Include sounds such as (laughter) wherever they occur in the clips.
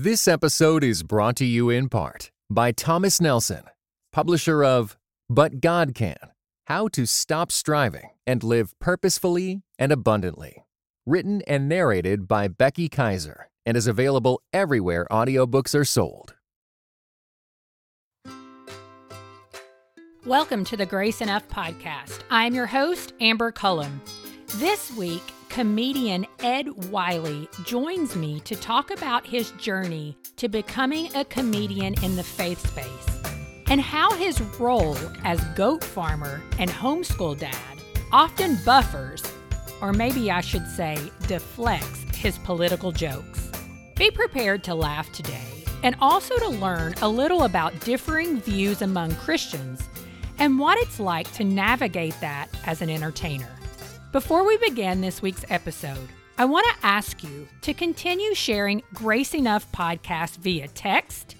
This episode is brought to you in part by Thomas Nelson, publisher of But God Can How to Stop Striving and Live Purposefully and Abundantly. Written and narrated by Becky Kaiser and is available everywhere audiobooks are sold. Welcome to the Grace Enough podcast. I'm your host, Amber Cullum. This week, comedian Ed Wiley joins me to talk about his journey to becoming a comedian in the faith space and how his role as goat farmer and homeschool dad often buffers, or maybe I should say deflects, his political jokes. Be prepared to laugh today and also to learn a little about differing views among Christians and what it's like to navigate that as an entertainer. Before we begin this week's episode, I want to ask you to continue sharing Grace Enough podcast via text,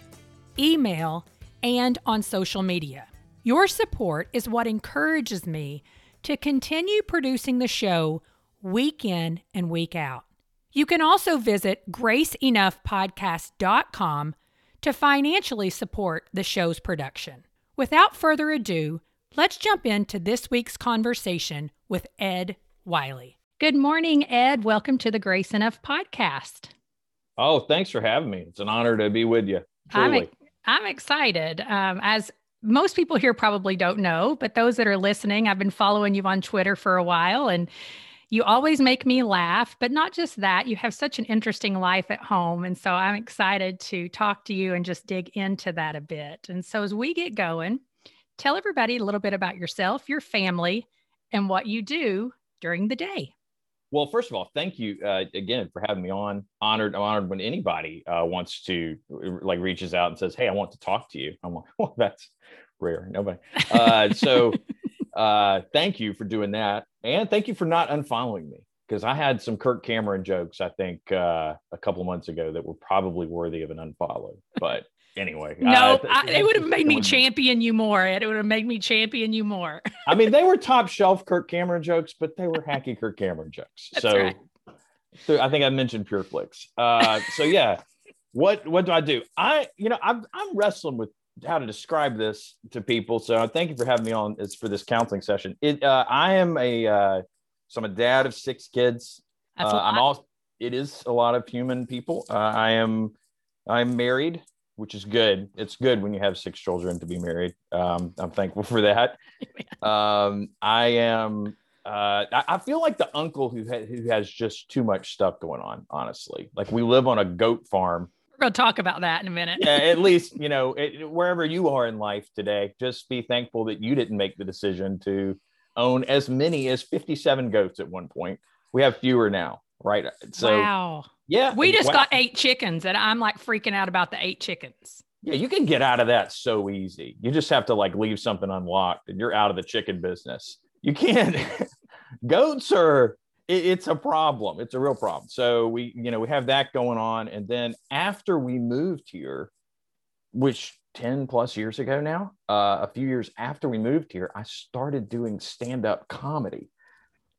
email, and on social media. Your support is what encourages me to continue producing the show week in and week out. You can also visit graceenoughpodcast.com to financially support the show's production. Without further ado, let's jump into this week's conversation with Ed Wiley. Good morning, Ed. Welcome to the Grace Enough podcast. Oh, thanks for having me. It's an honor to be with you. Truly. I'm, I'm excited. Um, as most people here probably don't know, but those that are listening, I've been following you on Twitter for a while and you always make me laugh, but not just that, you have such an interesting life at home. And so I'm excited to talk to you and just dig into that a bit. And so as we get going, tell everybody a little bit about yourself, your family, and what you do during the day. Well, first of all, thank you uh, again for having me on. Honored, I'm honored when anybody uh, wants to like reaches out and says, "Hey, I want to talk to you." I'm like, (laughs) "Well, that's rare. Nobody." Uh, so, (laughs) uh, thank you for doing that, and thank you for not unfollowing me because I had some Kirk Cameron jokes I think uh, a couple months ago that were probably worthy of an unfollow. But anyway. No, I, it would have made me champion you more. It would have made me champion you more. I mean, they were top shelf Kirk Cameron jokes, but they were hacky Kirk Cameron jokes. That's so, right. so I think I mentioned Pure Flix. Uh, so yeah, what what do I do? I you know I'm I'm wrestling with how to describe this to people. So thank you for having me on. It's for this counseling session. It uh, I am a uh, so I'm a dad of six kids. Uh, I'm all. It is a lot of human people. Uh, I am I'm married which is good. It's good when you have six children to be married. Um, I'm thankful for that. (laughs) Um, I am. Uh, I, feel like the uncle who ha- who has just too much stuff going on. Honestly, like we live on a goat farm. We're gonna talk about that in a minute. yeah, at (laughs) least you know it, wherever you are in life today, just be thankful that you didn't make the decision to own as many as 57 goats at one point. We have fewer now, right? So wow. Yeah. We just wow. got eight chickens and I'm like freaking out about the eight chickens. Yeah, you can get out of that so easy. You just have to like leave something unlocked and you're out of the chicken business. You can't. (laughs) Goats are it, it's a problem. It's a real problem. So we, you know, we have that going on. And then after we moved here, which 10 plus years ago now, uh, a few years after we moved here, I started doing stand-up comedy.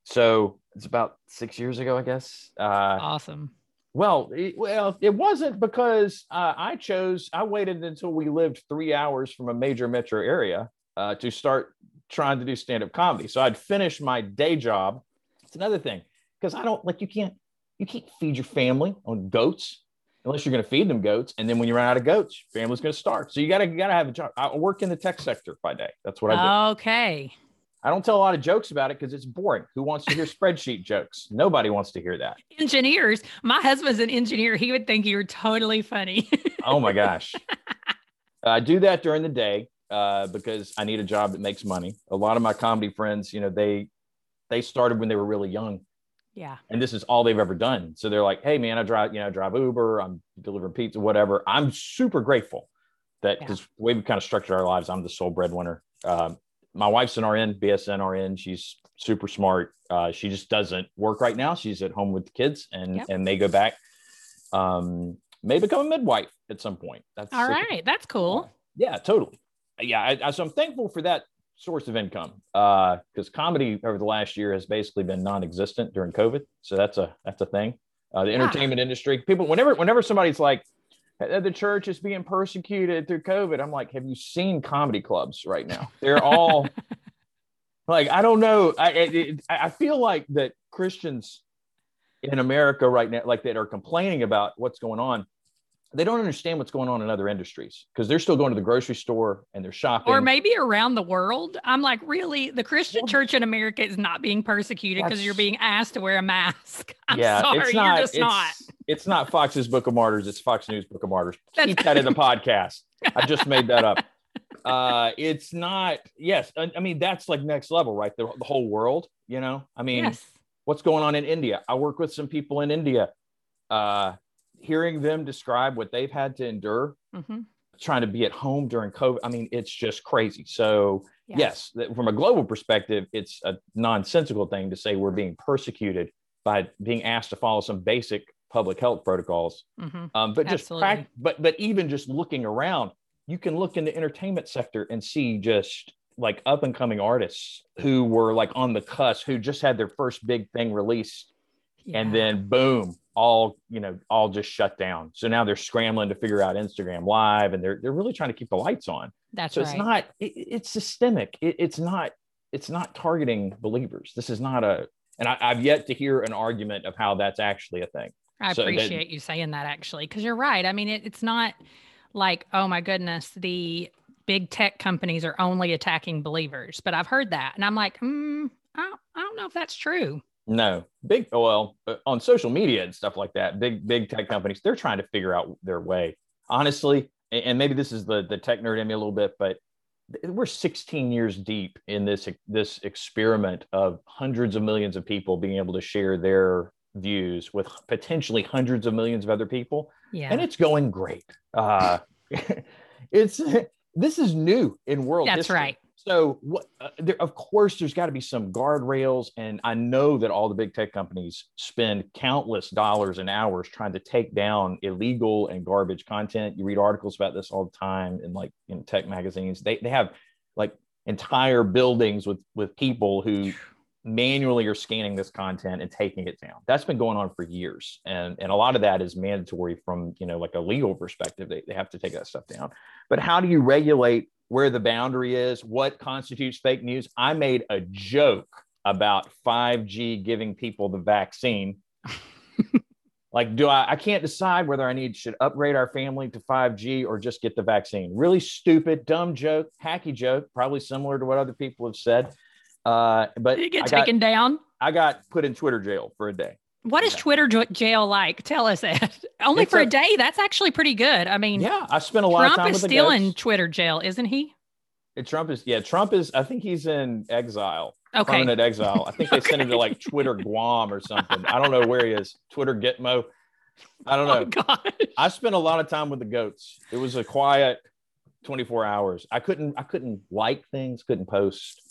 So it's about six years ago, I guess. Uh, awesome. Well, it, well, it wasn't because uh, I chose. I waited until we lived three hours from a major metro area uh, to start trying to do stand-up comedy. So I'd finish my day job. It's another thing because I don't like you can't you can't feed your family on goats unless you're going to feed them goats. And then when you run out of goats, family's going to starve. So you got to you got to have a job. I work in the tech sector by day. That's what I do. Okay. I don't tell a lot of jokes about it because it's boring. Who wants to hear (laughs) spreadsheet jokes? Nobody wants to hear that. Engineers. My husband's an engineer. He would think you're totally funny. oh my gosh. (laughs) I do that during the day uh, because I need a job that makes money. A lot of my comedy friends, you know, they they started when they were really young. Yeah. And this is all they've ever done. So they're like, hey man, I drive, you know, I drive Uber, I'm delivering pizza, whatever. I'm super grateful that because yeah. the way we kind of structured our lives, I'm the sole breadwinner. Um, my wife's an RN, BSN RN. She's super smart. Uh, she just doesn't work right now. She's at home with the kids, and yep. and they go back. Um, may become a midwife at some point. That's all right. That's cool. Yeah, totally. Yeah, I, I, so I'm thankful for that source of income because uh, comedy over the last year has basically been non-existent during COVID. So that's a that's a thing. Uh, the yeah. entertainment industry, people, whenever whenever somebody's like, uh, the church is being persecuted through COVID. I'm like, have you seen comedy clubs right now? They're all (laughs) like, I don't know. I it, I feel like that Christians in America right now, like that are complaining about what's going on, they don't understand what's going on in other industries because they're still going to the grocery store and they're shopping. Or maybe around the world. I'm like, really? The Christian church in America is not being persecuted because you're being asked to wear a mask. (laughs) I'm yeah, sorry, it's not, you're just it's, not. It's not Foxe's Book of Martyrs. It's Fox News Book of Martyrs. Keep that in the (laughs) podcast. I just made that up. (laughs) Uh, it's not. Yes, I, I mean that's like next level, right? The, the whole world. You know, I mean, yes. what's going on in India? I work with some people in India. Uh, hearing them describe what they've had to endure Mhm. trying to be at home during COVID. I mean, it's just crazy. So, yes, that- from a global perspective, it's a nonsensical thing to say we're being persecuted by being asked to follow some basic public health protocols. Mhm. Um, but just prac- but but even just looking around, you can look in the entertainment sector and see just like up and coming artists who were like on the cusp, who just had their first big thing released and then boom all you know all just shut down so now they're scrambling to figure out instagram live and they're they're really trying to keep the lights on that's so right. it's not it, it's systemic it, it's not it's not targeting believers this is not a and I, i've yet to hear an argument of how that's actually a thing I So that- appreciate you saying that actually, because you're right. I mean, it, it's not like, oh my goodness, the big tech companies are only attacking believers. But I've heard that, and I'm like, mm, I, don't, I don't know if that's true. No big well uh, on social media and stuff like that big big tech companies they're trying to figure out their way honestly and and maybe this is the the tech nerd in me a little bit but we're 16 years deep in this this experiment of hundreds of millions of people being able to share their views with potentially hundreds of millions of other people Yeah, and it's going great uh (laughs) it's (laughs) this is new in world that's history. right. So, what? Uh, there, of course, there's got to be some guardrails, and I know that all the big tech companies spend countless dollars and hours trying to take down illegal and garbage content. You read articles about this all the time in like in tech magazines. They they have like entire buildings with with people who manually are scanning this content and taking it down. That's been going on for years, and and a lot of that is mandatory from you know like a legal perspective. They they have to take that stuff down. But how do you regulate? Where the boundary is, what constitutes fake news. I made a joke about 5G giving people the vaccine. (laughs) like, do I, I can't decide whether I need should upgrade our family to 5G or just get the vaccine. Really stupid, dumb joke, hacky joke, probably similar to what other people have said. Uh, but it get I got, taken down? I got put in Twitter jail for a day. What is Yeah. Twitter jail like? Tell us that. (laughs) Only It's for a, a- day. That's actually pretty good. I mean, Yeah, I spent a lot of time. Trump is with still in. Twitter jail, isn't he? Trump is yeah. Trump is. I think he's in exile. Okay. permanent exile. I think they sent him to like (laughs) Twitter Guam or something. I don't know where he is. Twitter Gitmo. I don't Oh know. gosh. I spent a lot of time with the goats. It was a quiet 24 hours. I couldn't I couldn't like things, couldn't post.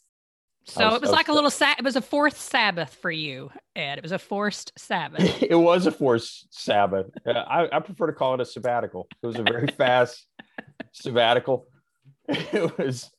So was- it was was like a little sa- it was a fourth Sabbath for you, Ed. It was a forced Sabbath. (laughs) it was a forced Sabbath. Uh, I, I prefer to call it a sabbatical. It was a very (laughs) fast sabbatical. (laughs) It was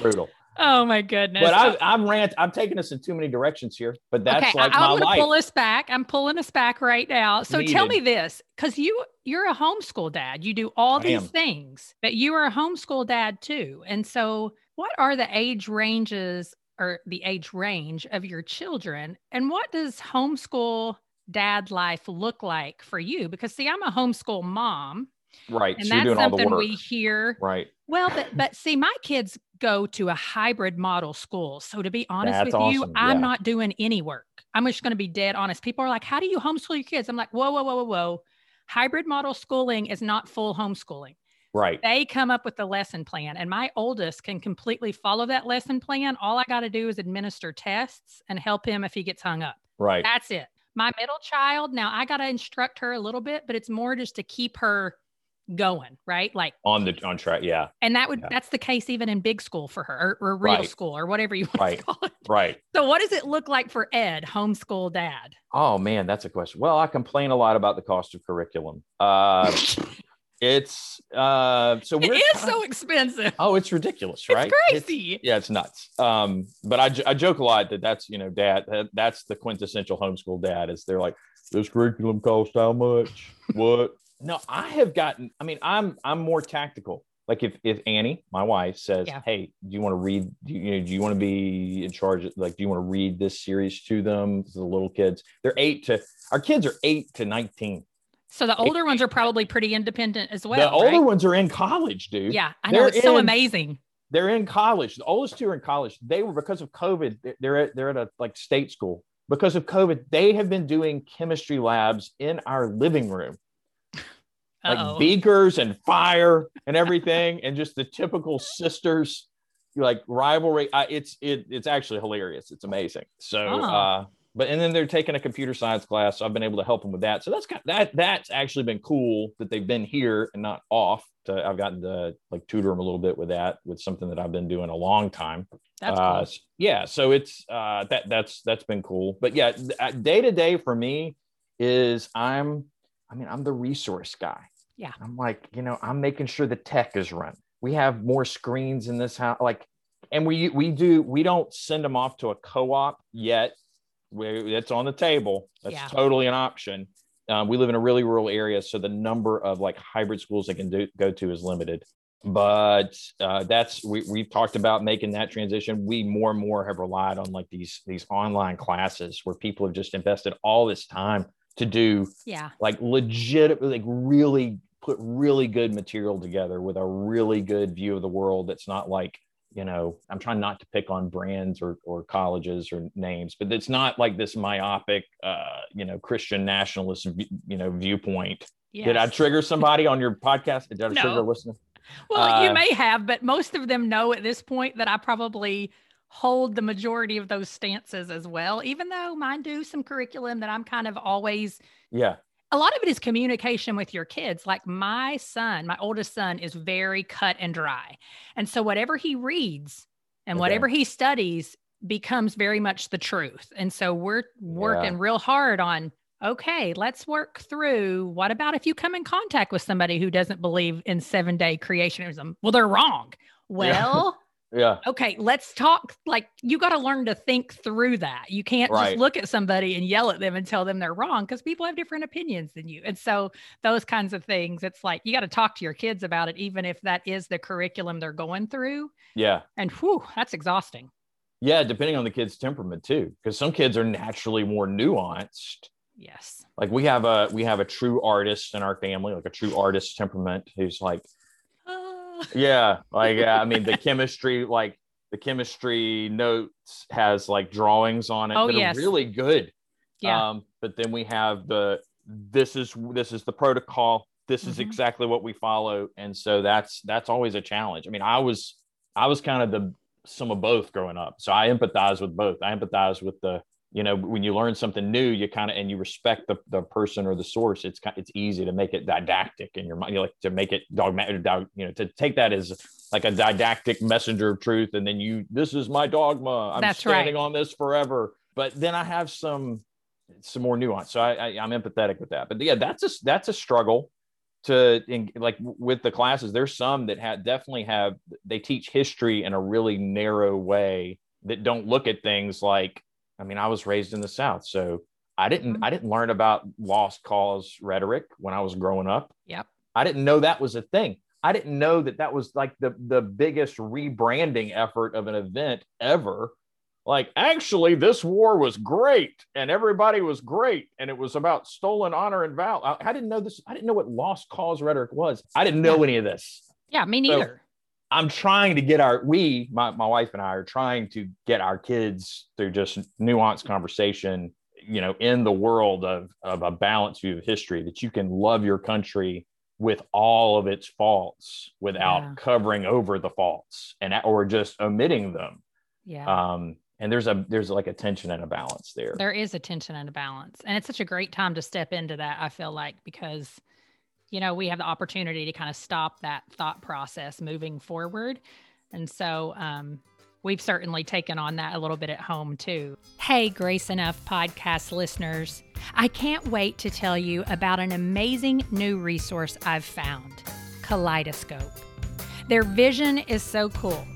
brutal. oh my goodness. But I, I'm rant. I'm taking us in too many directions here. But that's okay, like I, I'm going to life. pull us back. I'm pulling us back right now. So tell me this, because you you're a homeschool dad. You do all I these am. things, but you are a homeschool dad too. And so, what are the age ranges or the age range of your children, and what does homeschool dad life look like for you? Because see, I'm a homeschool mom, right. and so that's doing all the something we hear right. well, but but see, my kids go to a hybrid model school. So to be honest That's with you, I'm yeah. not doing any work. I'm just going to be dead honest. People are like, "How do you homeschool your kids?" I'm like, "Whoa, whoa, whoa, whoa, whoa! Hybrid model schooling is not full homeschooling. Right. They come up with the lesson plan, and my oldest can completely follow that lesson plan. All I got to do is administer tests and help him if he gets hung up. Right. That's it. My middle child, now I got to instruct her a little bit, but it's more just to keep her going, right? Like On the on track. Yeah. and that would Yeah. that's the case even in big school for her or, or real Right. school or whatever you (laughs) want Right. to call it. Right. So what does it look like for Ed, homeschool dad? Oh man, that's a question. Well, I complain a lot about the cost of curriculum. Uh, (laughs) it's uh, so It we're is so expensive. oh, it's ridiculous, (laughs) right? It's crazy. yeah, it's nuts. Um, but I joke a lot that that's you know, dad. That, that's the quintessential homeschool dad. Is they're like, this curriculum costs how much? What? (laughs) No, I have gotten. I mean, I'm I'm more tactical. Like if if Annie, my wife, says, Yeah. "Hey, do you want to read? Do you, you know, do you want to be in charge? Of, like, do you want to read this series to them? To the little kids, they're eight to our kids are eight to nineteen. So the older ones are probably pretty independent as well. the older right? ones are in college, dude. Yeah, I know. They're It's so amazing. they're in college. The oldest two are in college. They were because of COVID. they're- They're at they're at a like state school because of COVID. They have been doing chemistry labs in our living room, (laughs) like Uh-oh. beakers and fire and (laughs) everything, and just the typical sisters like rivalry. I, it's it it's actually hilarious. It's amazing. So. Oh. uh but and then they're taking a computer science class, so I've been able to help them with that. So that's kind that that's actually been cool that they've been here and not off. To, I've gotten to like tutor them a little bit with that, with something that I've been doing a long time. That's uh, cool. yeah, so it's uh, that that's that's been cool. But yeah, day to day for me is I'm, I mean, I'm the resource guy. Yeah. I'm like, you know, I'm making sure the tech is run. We have more screens in this house, like, and we we do we don't send them off to a co-op yet. We, it's on the table. That's Yeah. totally an option. Um, we live in a really rural area, so the number of like hybrid schools they can do, go to is limited. But uh, that's we we've talked about making that transition. We more and more have relied on like these these online classes where people have just invested all this time to do Yeah. like legit like really put really good material together with a really good view of the world that's not like you know i'm trying not to pick on brands or, or colleges or names but it's not like this myopic uh you know christian nationalist you know viewpoint. Did i trigger somebody on your podcast? Did i No. trigger a listener? Well, you Uh, may have, but most of them know at this point that I probably hold the majority of those stances as well, even though mine do some curriculum that I'm kind of always yeah a lot of it is communication with your kids. Like my son, my oldest son is very cut and dry. And so whatever he reads and Okay. whatever he studies becomes very much the truth. And so we're working Yeah. real hard on okay, let's work through what about if you come in contact with somebody who doesn't believe in seven day creationism? Well, they're wrong. (laughs) Well, yeah okay, let's talk. Like, you got to learn to think through that. You can't Right. just look at somebody and yell at them and tell them they're wrong because people have different opinions than you. And so, those kinds of things, it's like you got to talk to your kids about it, even if that is the curriculum they're going through. yeah And whew, that's exhausting. yeah depending on the kid's temperament too because some kids are naturally more nuanced Yes. like we have a we have a true artist in our family like a true artist temperament who's like yeah like i mean the chemistry like the chemistry notes has like drawings on it Oh, that yes. are really good yeah. um but then we have the this is this is the protocol this is Mhm. exactly what we follow and so that's that's always a challenge i mean i was i was kind of the some of both growing up so i empathize with both i empathize with the you know when you learn something new you kind of and you respect the, the person or the source it's kind it's easy to make it didactic in your mind you like to make it dogmatic dog- you know to take that as like a didactic messenger of truth and then you this is my dogma. I'm That's right. standing on this forever. But then i have some some more nuance. So I, I i'm empathetic with that. But yeah that's a that's a struggle to in, like with the classes there's some that have definitely have they teach history in a really narrow way that don't look at things like i mean i was raised in the south so i didn't Mhm. i didn't learn about lost cause rhetoric when i was growing up Yep. i didn't know that was a thing i didn't know that that was like the the biggest rebranding effort of an event ever like actually this war was great and everybody was great and it was about stolen honor and val I, I didn't know this i didn't know what lost cause rhetoric was i didn't know Yeah. any of this Yeah. Me So- neither. I'm trying to get our we my, my wife and i are trying to get our kids through just nuanced conversation you know in the world of, of a balanced view of history that you can love your country with all of its faults without Yeah. covering over the faults and or just omitting them yeah. um and there's a there's like a tension and a balance there there is a tension and a balance and it's such a great time to step into that i feel like because you know we have the opportunity to kind of stop that thought process moving forward. And so um, we've certainly taken on that a little bit at home too. Hey grace enough podcast listeners i can't wait to tell you about an amazing new resource i've found kaleidoscope. Their vision is so cool.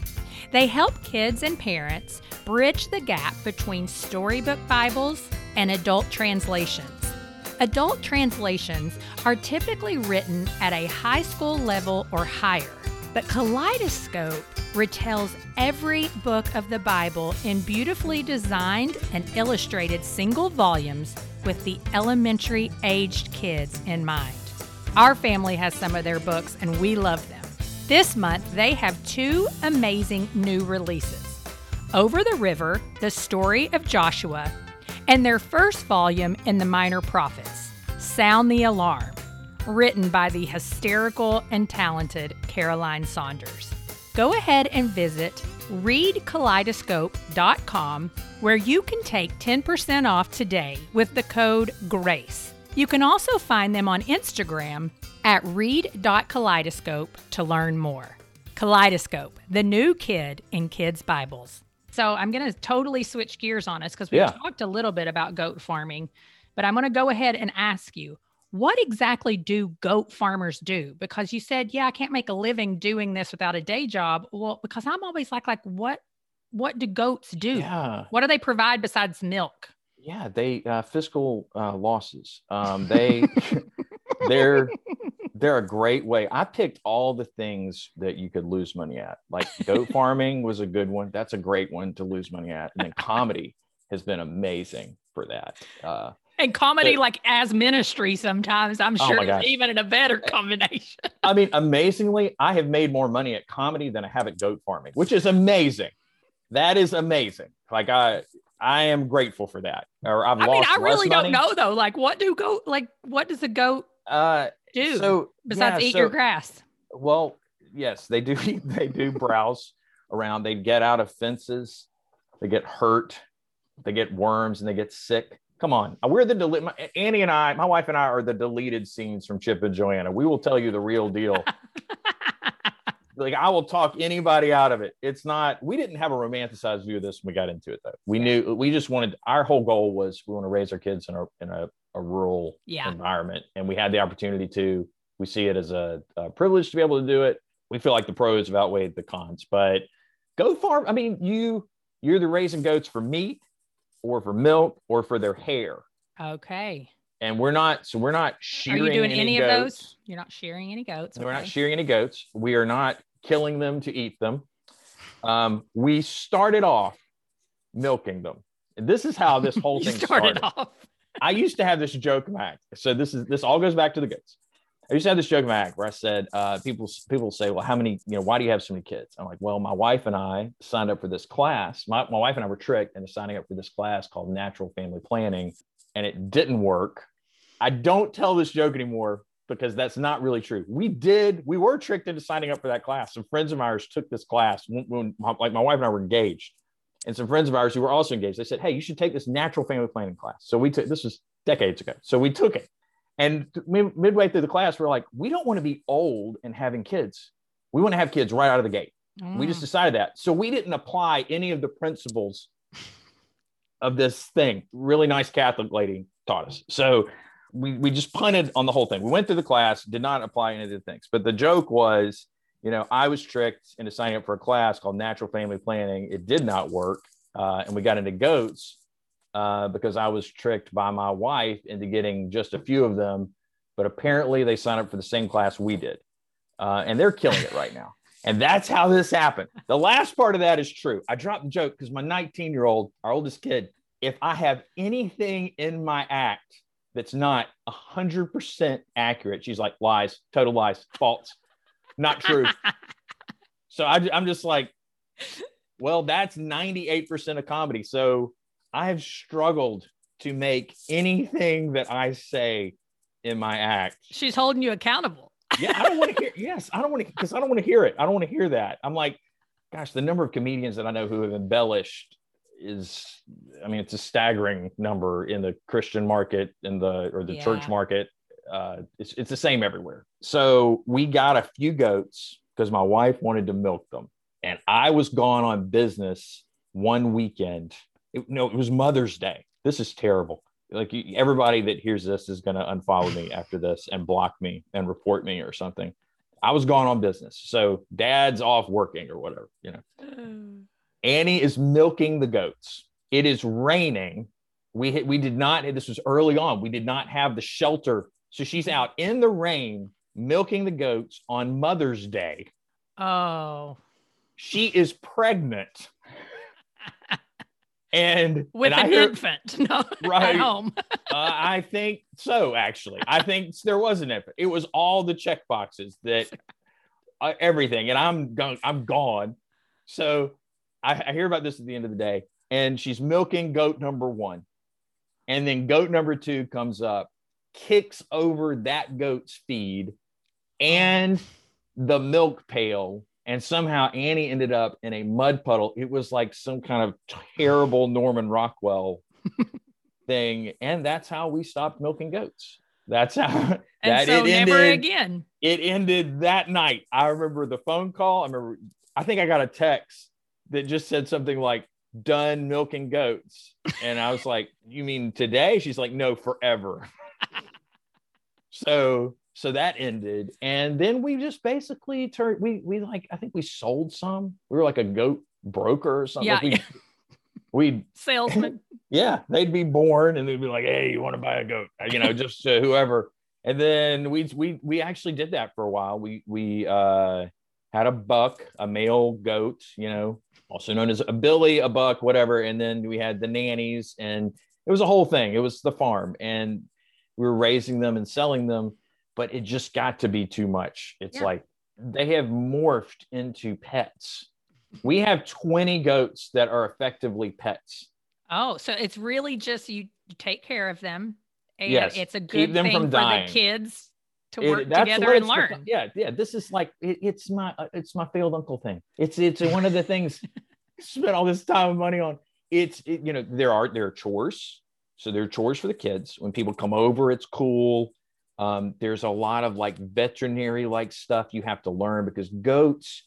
They help kids and parents bridge the gap between storybook Bibles and adult translations. Adult translations are typically written at a high school level or higher, but Kaleidoscope retells every book of the Bible in beautifully designed and illustrated single volumes with the elementary aged kids in mind. Our family has some of their books and we love them. This month, they have two amazing new releases Over the River, the story of Joshua, and their first volume in the Minor Prophets, Sound the Alarm, written by the hysterical and talented Caroline Saunders. Go ahead and visit readkaleidoscope.com where you can take 10% off today with the code GRACE. You can also find them on Instagram at read.kaleidoscope to learn more. Kaleidoscope, the new kid in kids' Bibles. So I'm going to totally switch gears on us because we Yeah. talked a little bit about goat farming, but I'm going to go ahead and ask you what exactly do goat farmers do? Because you said, yeah, I can't make a living doing this without a day job. Well, because I'm always like, like what, what do goats do? Yeah. What do they provide besides milk? Yeah. They uh, fiscal uh, losses. Um, they (laughs) they're they're a great way. I picked all the things that you could lose money at. Like goat (laughs) farming was a good one. That's a great one to lose money at. And then comedy has been amazing for that. Uh, And comedy, But- like as ministry, sometimes I'm Oh sure is even in a better combination. I mean, amazingly, I have made more money at comedy than I have at goat farming, which is amazing. That is amazing. Like I, I am grateful for that. Or I've I lost mean, I really don't know though. Like, what do goat? Like, what does a goat Uh, do so besides yeah, eat so- your grass? Well, yes, they do. (laughs) They do browse around. They get out of fences. They get hurt. They get worms and they get sick. Come on, uh, we're the my, Annie and I, my wife and I, are the deleted scenes from Chip and Joanna. We will tell you the real deal. (laughs) like I will talk anybody out of it. It's not. We didn't have a romanticized view of this when we got into it, though. We knew we just wanted. Our whole goal was we want to raise our kids in a in a, a rural Yeah. environment, and we had the opportunity to. We see it as a, a privilege to be able to do it. We feel like the pros have outweighed the cons, but goat farm. I mean, you you're the raising goats for meat, or for milk, or for their hair, okay. and we're not. So we're not shearing. Are you doing any, of goats. those? You're not shearing any goats. We're not shearing any goats. We are not killing them to eat them. Um, we started off milking them. And this is how this whole (laughs) thing started started. off. I used to have this joke back. So this is this all goes back to the goats. I used to have this joke back where I said, uh, people people say, well, how many, you know, why do you have so many kids? I'm like, well, my wife and I signed up for this class. My, my wife and I were tricked into signing up for this class called Natural Family Planning, and it didn't work. I don't tell this joke anymore because that's not really true. We did, we were tricked into signing up for that class. Some friends of ours took this class when, when like my wife and I were engaged, and some friends of ours who were also engaged. They said, "Hey, you should take this natural family planning class." So we took this was decades ago. So we took it, and mid- midway through the class, we're like, "We don't want to be old and having kids. We want to have kids right out of the gate." We just Mm. decided that. So we didn't apply any of the principles of this thing. Really nice Catholic lady taught us. So we, we just punted on the whole thing. We went through the class, did not apply any of the things. But the joke was, you know, I was tricked into signing up for a class called Natural Family Planning. It did not work. Uh, and we got into goats uh, because I was tricked by my wife into getting just a few of them. But apparently they signed up for the same class we did. Uh, and they're killing it right now. And that's how this happened. The last part of that is true. I dropped the joke because my 19 year old, our oldest kid, if I have anything in my act that's not 100% accurate, she's like, lies, total lies, false, not true. so I, I'm just like, well, that's 98% of comedy. So I have struggled to make anything that I say in my act She's holding you accountable. yeah, I don't want to hear. Yes, I don't want to because I don't want to hear it. I don't want to hear that. I'm like, gosh, the number of comedians that I know who have embellished is, I mean, it's a staggering number in the Christian market, in the or the church market. Uh, it's it's the same everywhere. So we got a few goats because my wife wanted to milk them, and I was gone on business one weekend. It, no, it was Mother's Day. This is terrible like everybody that hears this is going to unfollow me after this and block me and report me or something. I was gone on business. So dad's off working or whatever, you know. (sighs) Annie is milking the goats. It is raining. we we did not. This was early on. We did not have the shelter, so she's out in the rain milking the goats on Mother's Day. Oh, she is pregnant. (laughs) and with and an infant (laughs) no, right, at home. (laughs) uh, I think so. Actually, I think there was an infant. It was all the check boxes that uh, everything, and I'm gone. I'm gone. So I, I hear about this at the end of the day, and she's milking goat number one, and then goat number two comes up, kicks over that goat's feed, and the milk pail and somehow Annie ended up in a mud puddle. It was like some kind of terrible Norman Rockwell (laughs) thing, and that's how we stopped milking goats. That's how (laughs) that so it never ended. again. It ended that night. I remember the phone call. I remember. I think I got a text that just said something like "done milking goats," and I was like, "You mean today?" She's like, "No, forever." (laughs) so so that ended. And then we just basically turned we we like i think we sold some. We were like a goat broker or something. Yeah. we we'd (laughs) Salesman. yeah they'd be born and they'd be like hey you want to buy a goat? You know (laughs) just whoever. And then we we we actually did that for a while. We we uh had a buck a male goat you know also known as a billy a buck whatever. And then we had the nannies and it was a whole thing. It was the farm. And we were raising them and selling them but it just got to be too much it's Yeah. like they have morphed into pets we have 20 goats that are effectively pets Oh, so it's really just you, take care of them. And Yes, it's a keep good them thing from for dying. the kids to It- work that's together and learn. yeah, yeah. This is like it, it's my uh, it's my failed uncle thing. It's it's one of the things (laughs) spent all this time and money on. It's it, you know there are there are chores, so there are chores for the kids. When people come over, it's cool. Um, there's a lot of like veterinary like stuff you have to learn because goats,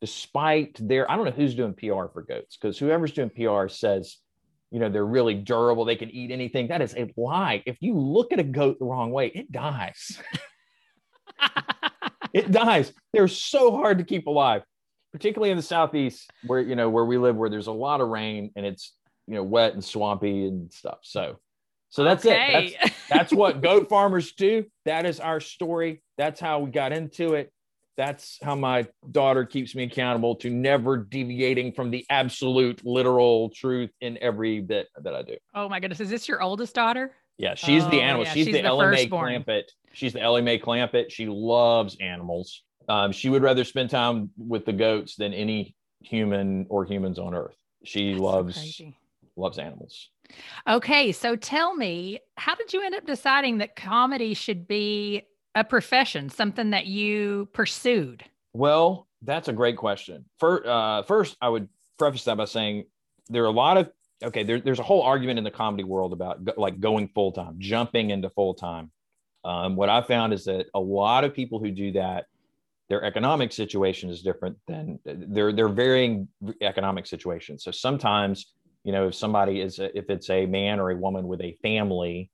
despite their I don't know who's doing PR for goats because whoever's doing PR says you know they're really durable. They can eat anything. That is a lie. If you look at a goat the wrong way it dies. (laughs) It dies. They're so hard to keep alive particularly in the southeast where you know where we live where there's a lot of rain and it's you know wet and swampy and stuff so so that's it that's, that's what (laughs) goat farmers do that is our story that's how we got into it that's how my daughter keeps me accountable to never deviating from the absolute literal truth in every bit that i do oh my goodness. Is this your oldest daughter? yeah, she's the Oh, animal. yeah, she's, she's the, the Ellie Mae. Clampett. She's the Ellie Mae Clampett. She loves animals. Um, she would rather spend time with the goats than any human or humans on earth. She That's loves crazy. Loves animals. Okay, so tell me, how did you end up deciding that comedy should be a profession, something that you pursued? Well, that's a great question. For, uh, first, I would preface that by saying there are a lot of okay. There, there's a whole argument in the comedy world about go, like going full time, jumping into full time. Um, what I found is that a lot of people who do that, their economic situation is different than they're they're varying economic situations. So sometimes, you know, if somebody is a, if it's a man or a woman with a family,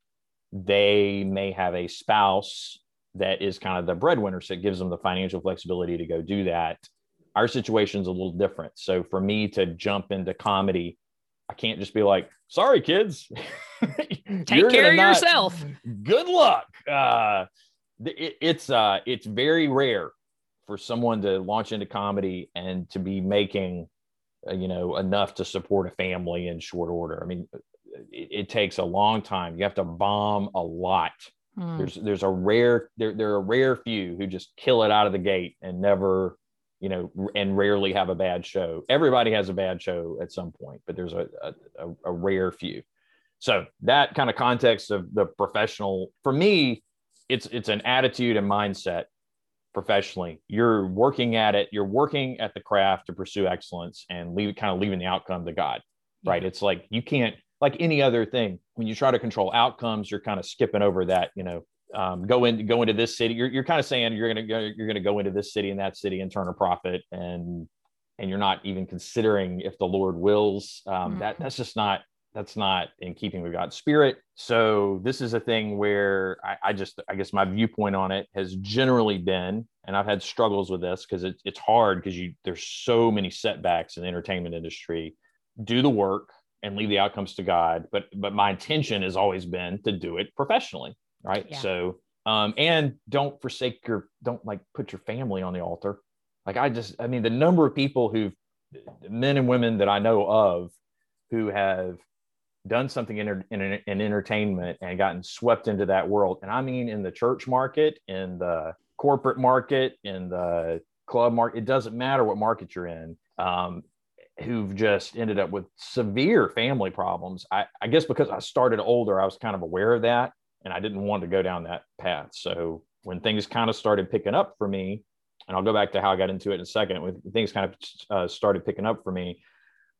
they may have a spouse that is kind of the breadwinner, so it gives them the financial flexibility to go do that. Our situation is a little different. So for me to jump into comedy, I can't just be like, "Sorry, kids, (laughs) Take care of not- yourself. Good luck." Uh, it, it's uh, it's very rare for someone to launch into comedy and to be making, you know, enough to support a family in short order. I mean, it, it takes a long time. You have to bomb a lot Hmm. there's there's a rare there there are a rare few who just kill it out of the gate and never you know and rarely have a bad show everybody has a bad show at some point but there's a, a- a rare few so that kind of context of the professional for me it's it's an attitude and mindset professionally. You're working at it. You're working at the craft to pursue excellence and leave kind of leaving the outcome to god right? It's like you can't like any other thing when you try to control outcomes you're kind of skipping over that you know um, go in go into this city. You're, you're kind of saying you're gonna go you're gonna go into this city and that city and turn a profit and and you're not even considering if the lord wills. Um, that Mhm. that's just not that's not in keeping with god's spirit so this is a thing where i, I just i guess my viewpoint on it has generally been and i've had struggles with this because it, it's hard because you there's so many setbacks in the entertainment industry do the work and leave the outcomes to God. But but my intention has always been to do it professionally, right? Yeah. So um, and don't forsake your don't like put your family on the altar. Like I just I mean the number of people who've men and women that I know of who have done something in, in, in entertainment and gotten swept into that world. And I mean in the church market, in the corporate market, in the club market, it doesn't matter what market you're in. Um, who've just ended up with severe family problems. I, I guess because I started older, I was kind of aware of that and I didn't want to go down that path. So when things kind of started picking up for me, and I'll go back to how I got into it in a second, when things kind of uh, started picking up for me,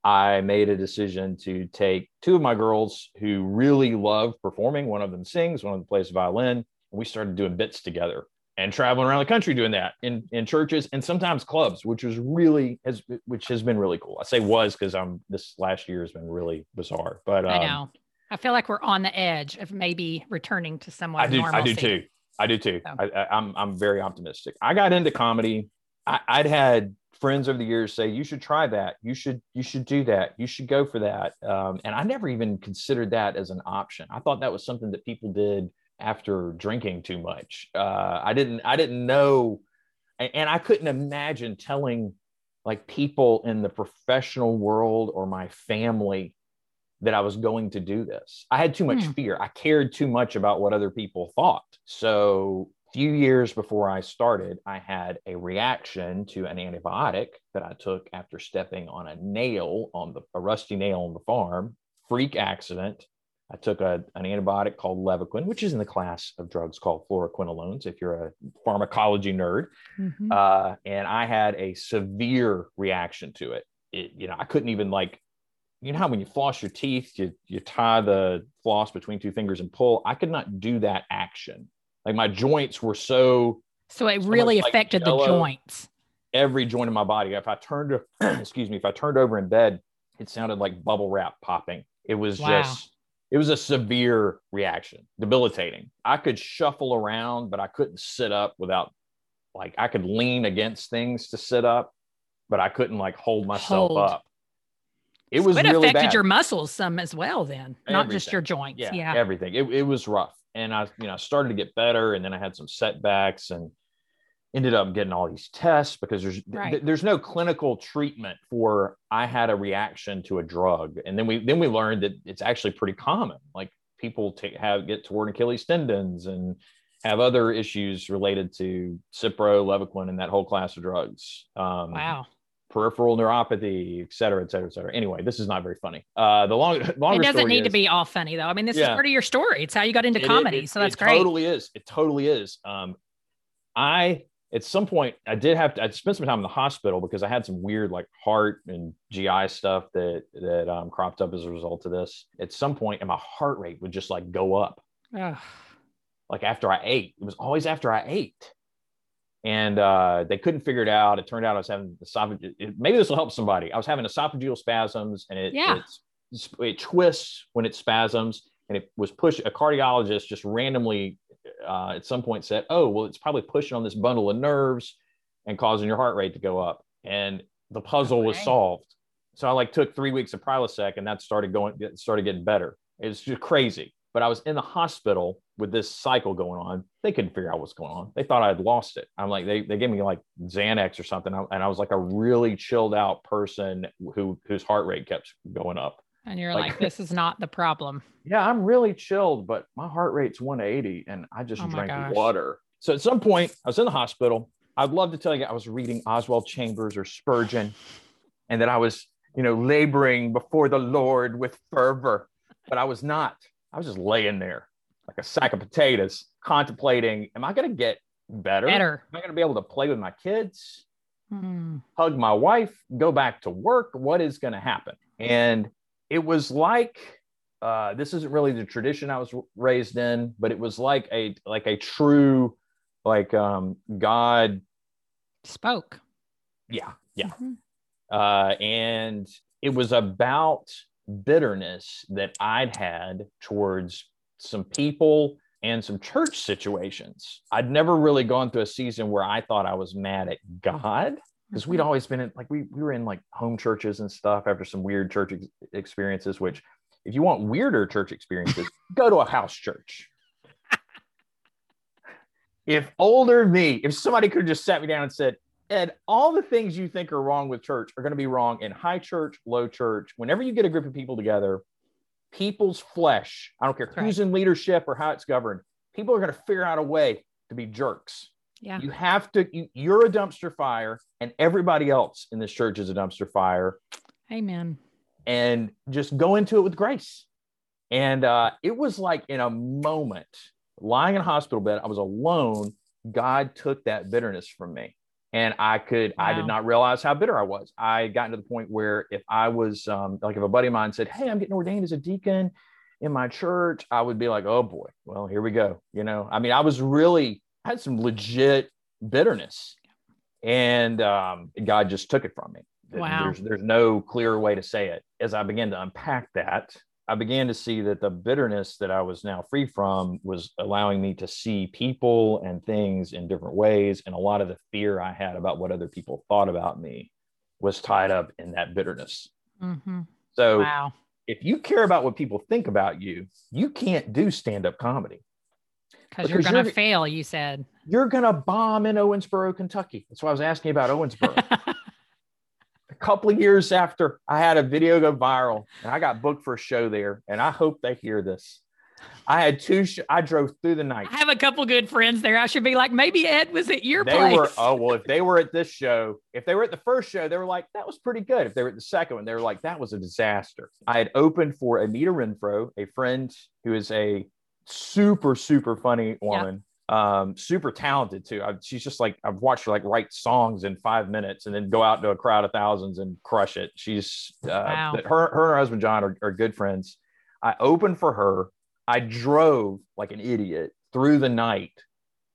I made a decision to take two of my girls who really love performing. One of them sings, one of them plays violin. And we started doing bits together and traveling around the country doing that in, in churches and sometimes clubs, which was really has which has been really cool. I say was because I'm this last year has been really bizarre. But um, I know. I feel like we're on the edge of maybe returning to somewhat I do. normalcy. I do too. I do too. So. I, I, I'm I'm very optimistic. I got into comedy. I, I'd had friends over the years say you should try that. You should you should do that. You should go for that. Um, and I never even considered that as an option. I thought that was something that people did after drinking too much. Uh, I didn't I didn't know, and, I couldn't imagine telling like people in the professional world or my family that I was going to do this. I had too much Hmm. fear. I cared too much about what other people thought. So, few years before I started, I had a reaction to an antibiotic that I took after stepping on a nail on the a rusty nail on the farm. Freak accident. I took a, an antibiotic called Levaquin, which is in the class of drugs called fluoroquinolones. If you're a pharmacology nerd, Mhm. uh, and I had a severe reaction to it. It, you know, I couldn't even like, you know how when you floss your teeth, you you tie the floss between two fingers and pull. I could not do that action. Like my joints were so so it really like affected the joints. every joint in my body. If I turned, (clears throat) excuse me, if I turned over in bed, it sounded like bubble wrap popping. It was Wow. just, it was a severe reaction, debilitating. I could shuffle around, but I couldn't sit up without, like, I could lean against things to sit up, but I couldn't like hold myself Hold. up. It was it really affected bad. your muscles some as well, then, not just your joints. yeah, Yeah. everything. It, it was rough. And I, you know, started to get better and then I had some setbacks and ended up getting all these tests because there's th- there's no clinical treatment for I had a reaction to a drug. And then we then we learned that it's actually pretty common. Like people take have get torn Achilles tendons and have other issues related to Cipro, Levaquin, and that whole class of drugs. Um, Wow. Peripheral neuropathy, et cetera, et cetera, et cetera. Anyway, this is not very funny. Uh, the long, (laughs) longer It doesn't need to be all funny though. I mean, this is part of your story. It's how you got into It- it- comedy. it- so that's it great. Totally is. It totally is. Um, I at some point I did have to. I spent some time in the hospital because I had some weird like heart and GI stuff that that um, cropped up as a result of this. At some point, and my heart rate would just like go up. Ugh. Like after I ate, it was always after I ate. And uh, they couldn't figure it out. It turned out I was having esophageal. Maybe this will help somebody. I was having esophageal spasms, and it Yeah. it's, it twists when it spasms, and it was pushed. A cardiologist just randomly uh, at some point said, "Oh, well, it's probably pushing on this bundle of nerves and causing your heart rate to go up." And the puzzle was solved. So I like took three weeks of Prilosec, and that started going, started getting better. It's just crazy. But I was in the hospital with this cycle going on. They couldn't figure out what's going on. They thought I had lost it. I'm like, they, they gave me like Xanax or something, and I was like a really chilled out person who whose heart rate kept going up. And you're Like- like, this is not the problem. Yeah, I'm really chilled, but my heart rate's 180 and I just Oh drank gosh. water. So at some point, I was in the hospital. I'd love to tell you I was reading Oswald Chambers or Spurgeon and that I was, you know, laboring before the Lord with fervor, but I was not. I was just laying there like a sack of potatoes, contemplating, am I going to get better? Better. Am I going to be able to play with my kids? Hmm. hug my wife, go back to work. What is going to happen? And it was like uh, this isn't really the tradition I was raised in, but it was like a like a true like um, God. Spoke. Yeah, yeah. Mhm. Uh, and it was about bitterness that I'd had towards some people and some church situations. I'd never really gone through a season where I thought I was mad at God. because we'd Mhm. always been in like we we were in like home churches and stuff after some weird church ex- experiences. Which, if you want weirder church experiences, (laughs) go to a house church. (laughs) if older me, if somebody could have just sat me down and said, Ed, all the things you think are wrong with church are going to be wrong in high church, low church. Whenever you get a group of people together, people's flesh, I don't care That's who's in leadership or how it's governed, people are going to figure out a way to be jerks. Yeah. You have to, you, you're a dumpster fire, and everybody else in this church is a dumpster fire. Amen. And just go into it with grace. And uh, it was like in a moment, lying in a hospital bed, I was alone. God took that bitterness from me. And I could, I did not realize how bitter I was. I gotten to the point where if I was um, like, if a buddy of mine said, Hey, I'm getting ordained as a deacon in my church, I would be like, Oh boy, well, here we go. You know, I mean, I was really, I had some legit bitterness. And um, God just took it from me. Wow. There's, there's no clear way to say it. As I began to unpack that, I began to see that the bitterness that I was now free from was allowing me to see people and things in different ways. And a lot of the fear I had about what other people thought about me was tied up in that bitterness. hmm So Wow. if you care about what people think about you, you can't do stand up comedy. Because you're going to fail, you said. You're going to bomb in Owensboro, Kentucky. That's why I was asking about Owensboro. (laughs) couple of years after I had a video go viral and I got booked for a show there, and I hope they hear this. I had two. Sh- I drove through the night. I have a couple good friends there. I should be like, maybe Ed was at your They place. were oh well. If they were at this show, if they were at the first show, they were like that was pretty good. If they were at the second one, they were like that was a disaster. I had opened for Anita Renfro, a friend who is a super super funny woman. Um, super talented too. I, she's just like I've watched her like write songs in five minutes and then go out to a crowd of thousands and crush it. She's uh, Wow. her her and her husband John are, are good friends. I opened for her. I drove like an idiot through the night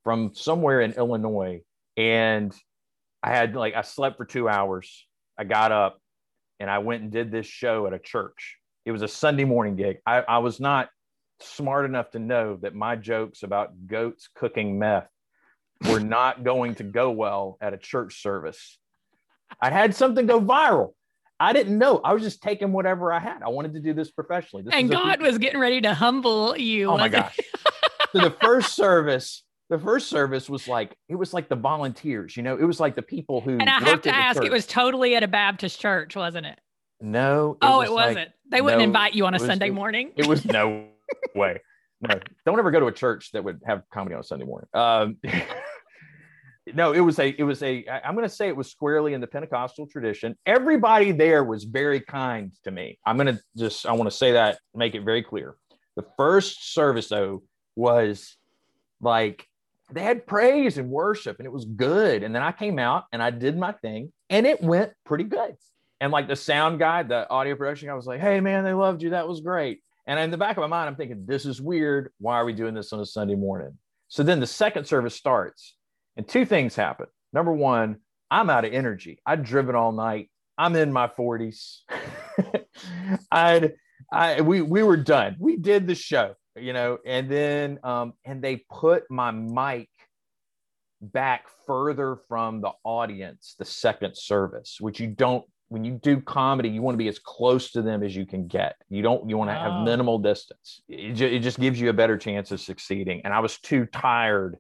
from somewhere in Illinois, and I had like I slept for two hours. I got up and I went and did this show at a church. It was a Sunday morning gig. I, I was not smart enough to know that my jokes about goats cooking meth were not going to go well at a church service. I had something go viral. I didn't know. I was just taking whatever I had. I wanted to do this professionally. This and was God was getting ready to humble you. Oh my gosh. so the first service, the first service was like it was like the volunteers, you know, it was like the people who And I have to ask, it was totally at a Baptist church, wasn't it? no. oh, was it like- wasn't. they wouldn't no, invite you on a was- Sunday it- morning. it was no way. No, don't ever go to a church that would have comedy on a Sunday morning. Um, (laughs) no, it was a, it was a, I'm going to say it was squarely in the Pentecostal tradition. Everybody there was very kind to me. I'm going to just, I want to say that, make it very clear. The first service, though, was like they had praise and worship and it was good. And then I came out and I did my thing and it went pretty good. And like the sound guy, the audio production guy was like, hey, man, they loved you. That was great. And in the back of my mind, I'm thinking, this is weird. Why are we doing this on a Sunday morning? So then the second service starts, and two things happen. Number one, I'm out of energy. I'd driven all night. I'm in my 40s. (laughs) I'd, I, we, we were done. We did the show, you know, and then, um, and they put my mic back further from the audience, the second service, which you don't when you do comedy, you want to be as close to them as you can get. You don't, you want to Oh. have minimal distance. It, ju- it just gives you a better chance of succeeding. And I was too tired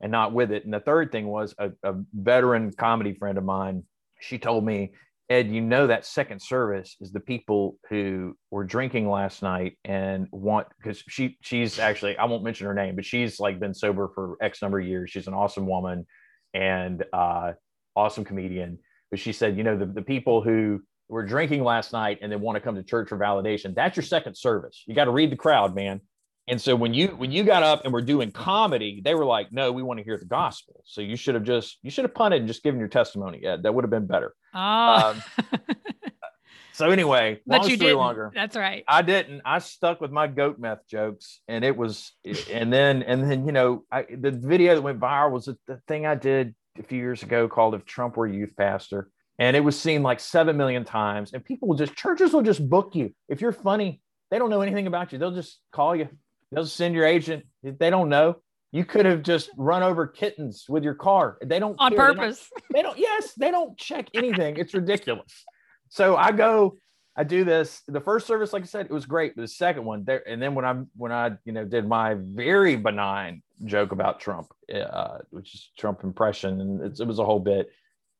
and not with it. And the third thing was a, a veteran comedy friend of mine. She told me, Ed, you know, that second service is the people who were drinking last night and want, because she, she's actually, I won't mention her name, but she's like been sober for X number of years. She's an awesome woman and uh, awesome comedian but she said, you know, the, the people who were drinking last night and then want to come to church for validation, that's your second service. You got to read the crowd, man. And so when you when you got up and were doing comedy, they were like, no, we want to hear the gospel. So you should have just you should have punted and just given your testimony. Ed. That would have been better. Oh, Um, (laughs) so anyway, long but you story did. longer. That's right. I didn't. I stuck with my goat meth jokes, and it was, and then, and then, you know, I, the video that went viral was the, the thing I did a few years ago called "If Trump Were Youth Pastor," and it was seen like seven million times. And people will just churches will just book you if you're funny. They don't know anything about you. They'll just call you. They'll send your agent. They don't know. You could have just run over kittens with your car. They don't on care. They don't- purpose. (laughs) they don't yes they don't check anything it's ridiculous (laughs) so i go i do this the first service like i said it was great but the second one there and then when i'm when i you know did my very benign joke about trump uh, which is trump impression and it's, it was a whole bit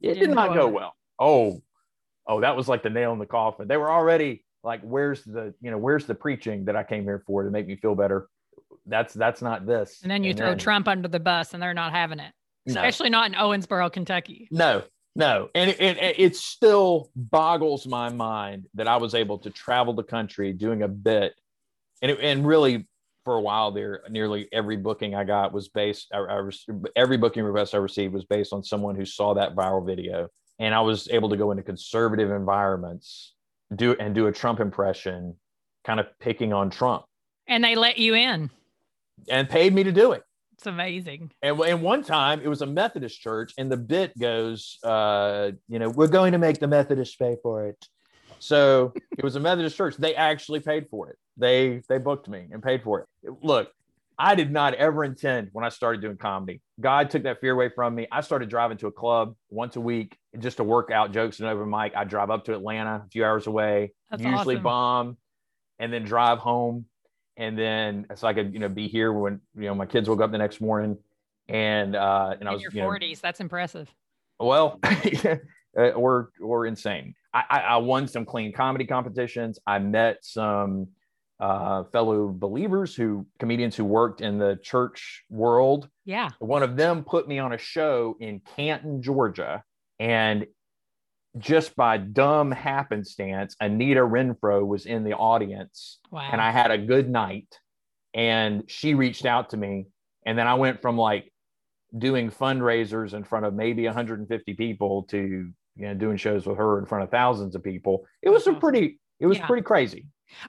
it did Didn't go well oh oh that was like the nail in the coffin they were already like where's the you know where's the preaching that i came here for to make me feel better that's that's not this And then you throw Trump under the bus and they're not having it, No. especially not in Owensboro, Kentucky. No, no. And it, it, it still boggles my mind that I was able to travel the country doing a bit. And, it, and really, for a while there, nearly every booking I got was based, I, I, every booking request I received was based on someone who saw that viral video. And I was able to go into conservative environments do and do a Trump impression, kind of picking on Trump And they let you in. and paid me to do it. It's amazing. And, and one time it was a Methodist church, and the bit goes, uh, you know, we're going to make the Methodists pay for it. So it was a Methodist church. They actually paid for it. They they booked me and paid for it. Look, I did not ever intend when I started doing comedy. God took that fear away from me. I started driving to a club once a week just to work out jokes and open mic. I drive up to Atlanta, a few hours away, That's usually awesome. bomb, and then drive home. And then so I could, you know, be here when you know my kids woke up the next morning, and uh, and I was, your you know, 40s. That's impressive. well, (laughs) or or insane. I, I, I won some clean comedy competitions. I met some uh, fellow believers who comedians who worked in the church world. Yeah. One of them put me on a show in Canton, Georgia, and just by dumb happenstance, Anita Renfro was in the audience Wow. and I had a good night. And she reached out to me. And then I went from like doing fundraisers in front of maybe 150 people to you know doing shows with her in front of thousands of people. It was a pretty it was Yeah. pretty crazy.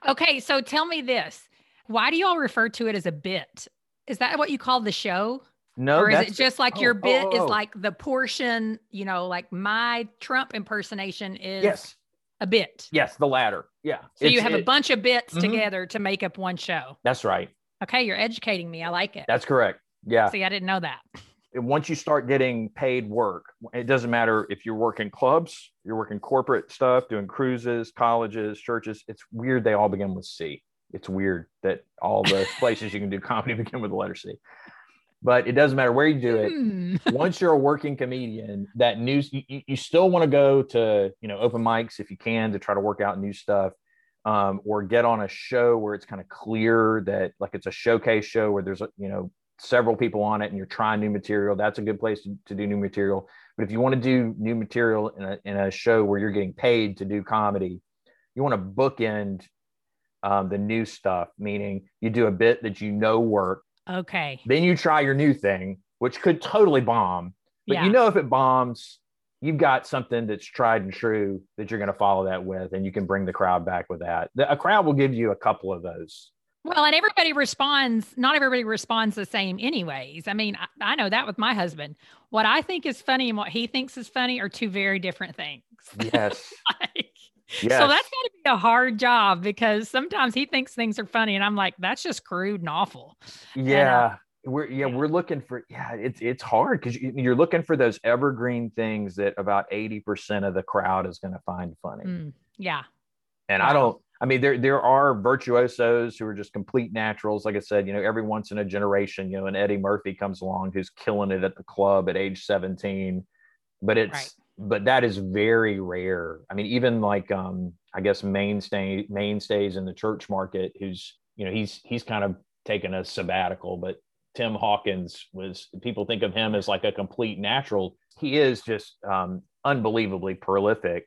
okay. So tell me this. Why do y'all refer to it as a bit? Is that what you call the show? No, or is it just like oh, your oh, bit oh, is oh. like the portion, you know, like my Trump impersonation is yes, a bit. yes, the latter. Yeah. So you It's- have a bunch of bits Mhm. together to make up one show. That's right. Okay, you're educating me. I like it. That's correct. Yeah. See, I didn't know that. And once you start getting paid work, it doesn't matter if you're working clubs, you're working corporate stuff, doing cruises, colleges, churches. It's weird they all begin with C. It's weird that all the (laughs) places you can do comedy (laughs) begin with the letter C. But it doesn't matter where you do it. Hmm. Once you're a working comedian, that news you, you- you still want to go to you know open mics if you can to try to work out new stuff. Um, or get on a show where it's kind of clear that like it's a showcase show where there's a, you know several people on it and you're trying new material that's a good place to, to do new material. But if you want to do new material in a, in a show where you're getting paid to do comedy you want to bookend um, the new stuff meaning you do a bit that you know work. Okay. then you try your new thing which could totally bomb. But yeah. you know if it bombs you've got something that's tried and true that you're going to follow that with and you can bring the crowd back with that. The, a crowd will give you a couple of those Well, and everybody responds, not everybody responds the same, anyways. I mean, I, I know that with my husband. What I think is funny and what he thinks is funny are two very different things. yes (laughs) Like, yes So that's got to be a hard job because sometimes he thinks things are funny, and I'm like, that's just crude and awful. yeah we're yeah, we're looking for yeah it's it's hard because you, you're looking for those evergreen things that about 80% of the crowd is going to find funny Mm, yeah. and Wow. i don't i mean there there are virtuosos who are just complete naturals. Like i said you know every once in a generation you know an eddie murphy comes along who's killing it at the club at age 17 but it's Right. but that is very rare. I mean even like um i guess mainstay mainstays in the church market who's you know he's he's kind of taken a sabbatical but tim hawkins was people think of him as like a complete natural. He is just um unbelievably prolific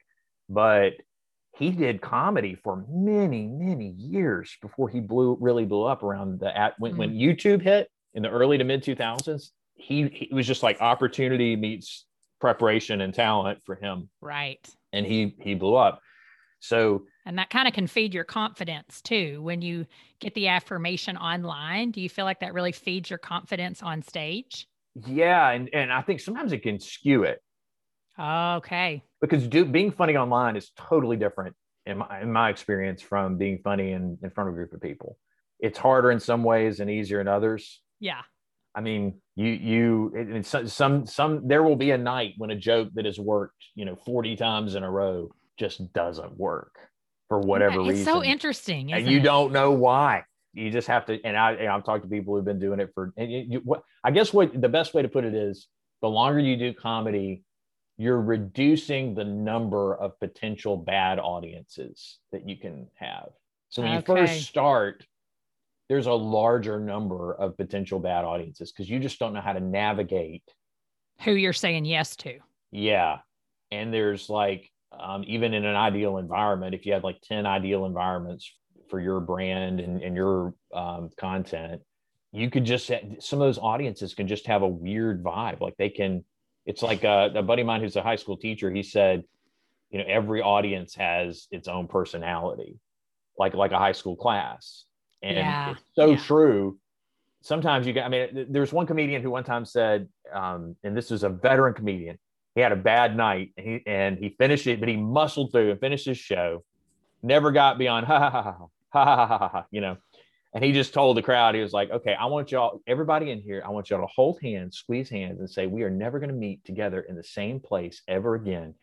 but he did comedy for many many years before he blew really blew up around the at when, when mm. youtube hit in the early to mid 2000s he, he was just like opportunity meets preparation and talent for him Right. and he he blew up so And that kind of can feed your confidence too. When you get the affirmation online, do you feel like that really feeds your confidence on stage? yeah and and i think sometimes it can skew it Okay. because do, being funny online is totally different in my, in my experience from being funny in, in front of a group of people it's harder in some ways and easier in others Yeah. I mean, you you it, some some there will be a night when a joke that has worked, you know, 40 times in a row just doesn't work for whatever it's reason. It's so interesting. and you it? don't know why. You just have to. And I, and I've talked to people who've been doing it for. And you, you, what I guess what the best way to put it is, the longer you do comedy, you're reducing the number of potential bad audiences that you can have. So when Okay. you first start, there's a larger number of potential bad audiences because you just don't know how to navigate who you're saying yes to. yeah. And there's like, um, even in an ideal environment, if you had like 10 ideal environments for your brand and, and your um, content, you could just, some of those audiences can just have a weird vibe. Like they can, it's like a, a buddy of mine who's a high school teacher. He said, you know, every audience has its own personality, like, like a high school class. And Yeah, it's so yeah. true sometimes you get, I mean, th- there's one comedian who one time said, um, and this is a veteran comedian, he had a bad night and he, and he finished it, but he muscled through and finished his show, never got beyond ha ha ha ha ha ha ha, ha, ha you know. And he just told the crowd, he was like, okay, I want y'all, everybody in here, I want y'all to hold hands, squeeze hands, and say, we are never going to meet together in the same place ever again,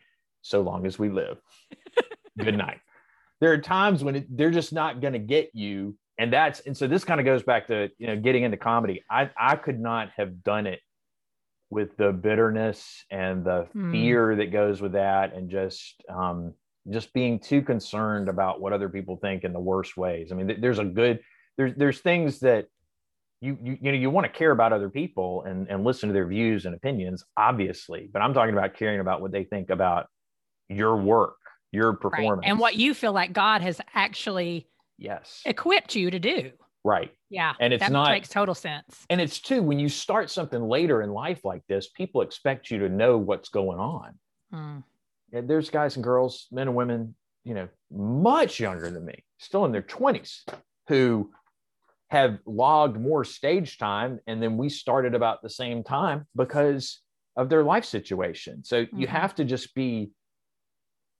so long as we live. (laughs) Good night. There are times when it, they're just not going to get you and that's and so this kind of goes back to you know getting into comedy i i could not have done it with the bitterness and the Hmm. fear that goes with that and just um just being too concerned about what other people think in the worst ways i mean th- there's a good there's there's things that you you, you know you want to care about other people and and listen to their views and opinions obviously but i'm talking about caring about what they think about your work your Right. performance And what you feel like God has actually yes equipped you to do. right Yeah. And it's that not- makes total sense. and it's too when you start something later in life like this people expect you to know what's going on Mm. and there's guys and girls men and women you know much younger than me still in their 20s who have logged more stage time and then we started about the same time because of their life situation so you Mhm. have to just be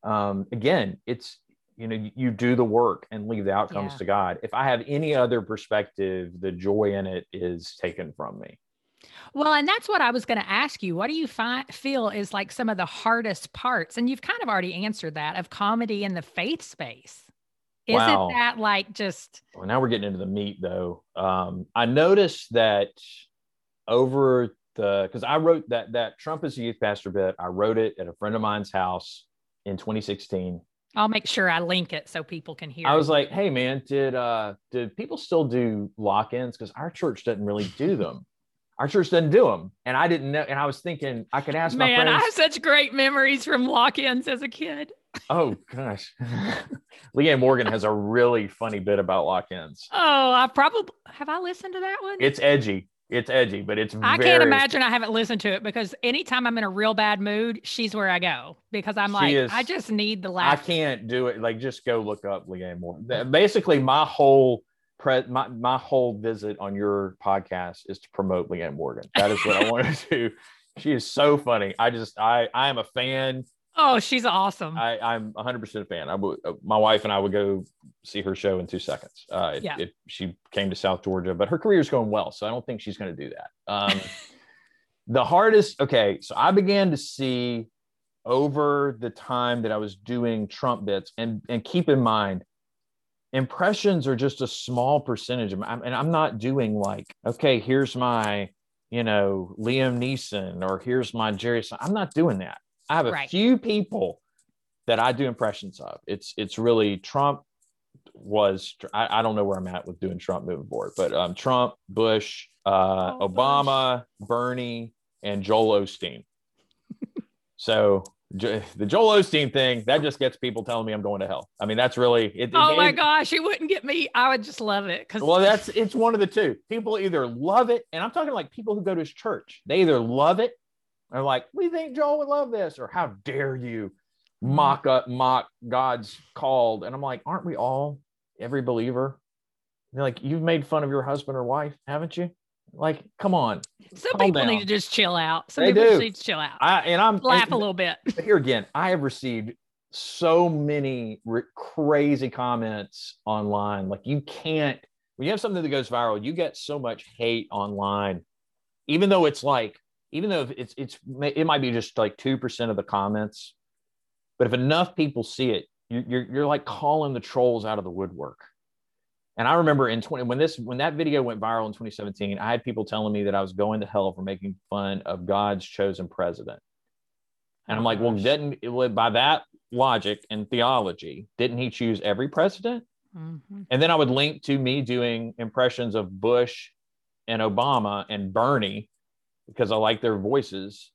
um again it's you know you, you do the work and leave the outcomes Yeah. to god if i have any other perspective the joy in it is taken from me Well, and that's what I was going to ask you. What do you fi- feel is like some of the hardest parts? And you've kind of already answered that of comedy in the faith space. Is Wow. it that like just well now we're getting into the meat though um i noticed that over the because i wrote that that trump is a youth pastor bit i wrote it at a friend of mine's house in 2016 I'll make sure I link it so people can hear. I it. was like, "Hey, man, did uh did people still do lock-ins? Because our church doesn't really do them. Our church doesn't do them." And I didn't know. And I was thinking I could ask my Man, I have such great memories from lock-ins as a kid. Oh gosh, (laughs) Leanne Morgan has a really funny bit about lock-ins. Oh, I probably have I listened to that one? It's edgy. It's edgy, but it's I very, can't imagine I haven't listened to it because anytime I'm in a real bad mood, she's where I go because I'm She like, is- I just need the laugh. I can't do it. Like, just go look up Leanne Morgan. Basically, my whole pre- my my whole visit on your podcast is to promote Leanne Morgan. That is what I want to (laughs) do. She is so funny. I just I I am a fan. Oh, she's awesome. I I'm 100 percent a fan. I would uh, my wife and I would go see her show in two seconds. Uh, if, Yeah. if she came to South Georgia, but her career is going well, so I don't think she's going to do that. Um, (laughs) the hardest. Okay, so I began to see over the time that I was doing Trump bits, and and keep in mind, impressions are just a small percentage of, my. and I'm not doing like, okay, here's my, you know, Liam Neeson, or here's my Jerry. I'm not doing that. I have a Right. few people that I do impressions of. It's it's really Trump was I, I don't know where I'm at with doing Trump moving forward, but um, Trump, Bush, uh, Oh, Bush. Obama, Bernie, and Joel Osteen. (laughs) so Jo- the Joel Osteen thing that just gets people telling me I'm going to hell. I mean, that's really it. it oh my gave- gosh, it wouldn't get me. I would just love it because Well, that's it's one of the two. People either love it, and I'm talking like people who go to his church. They either love it, or like we think Joel would love this, or how dare you mm. mock up mock God's called. And I'm like, aren't we all every believer? They're like, you've made fun of your husband or wife, haven't you? Like, come on. some people down. need to just chill out. Some They people do. need to chill out. I and I'm Laugh and- a little bit. (laughs) here again, I have received so many r- crazy comments online. Like you can't when you have something that goes viral, you get so much hate online even though it's like even though it's it's it might be just like 2% of the comments but if enough people see it you're you're like calling the trolls out of the woodwork. And i remember in 20 when this when that video went viral in 2017 i had people telling me that i was going to hell for making fun of god's chosen president. And i'm like well didn't by that logic and theology didn't he choose every president? Mm-hmm. and then i would link to me doing impressions of bush and obama and bernie because I like their voices.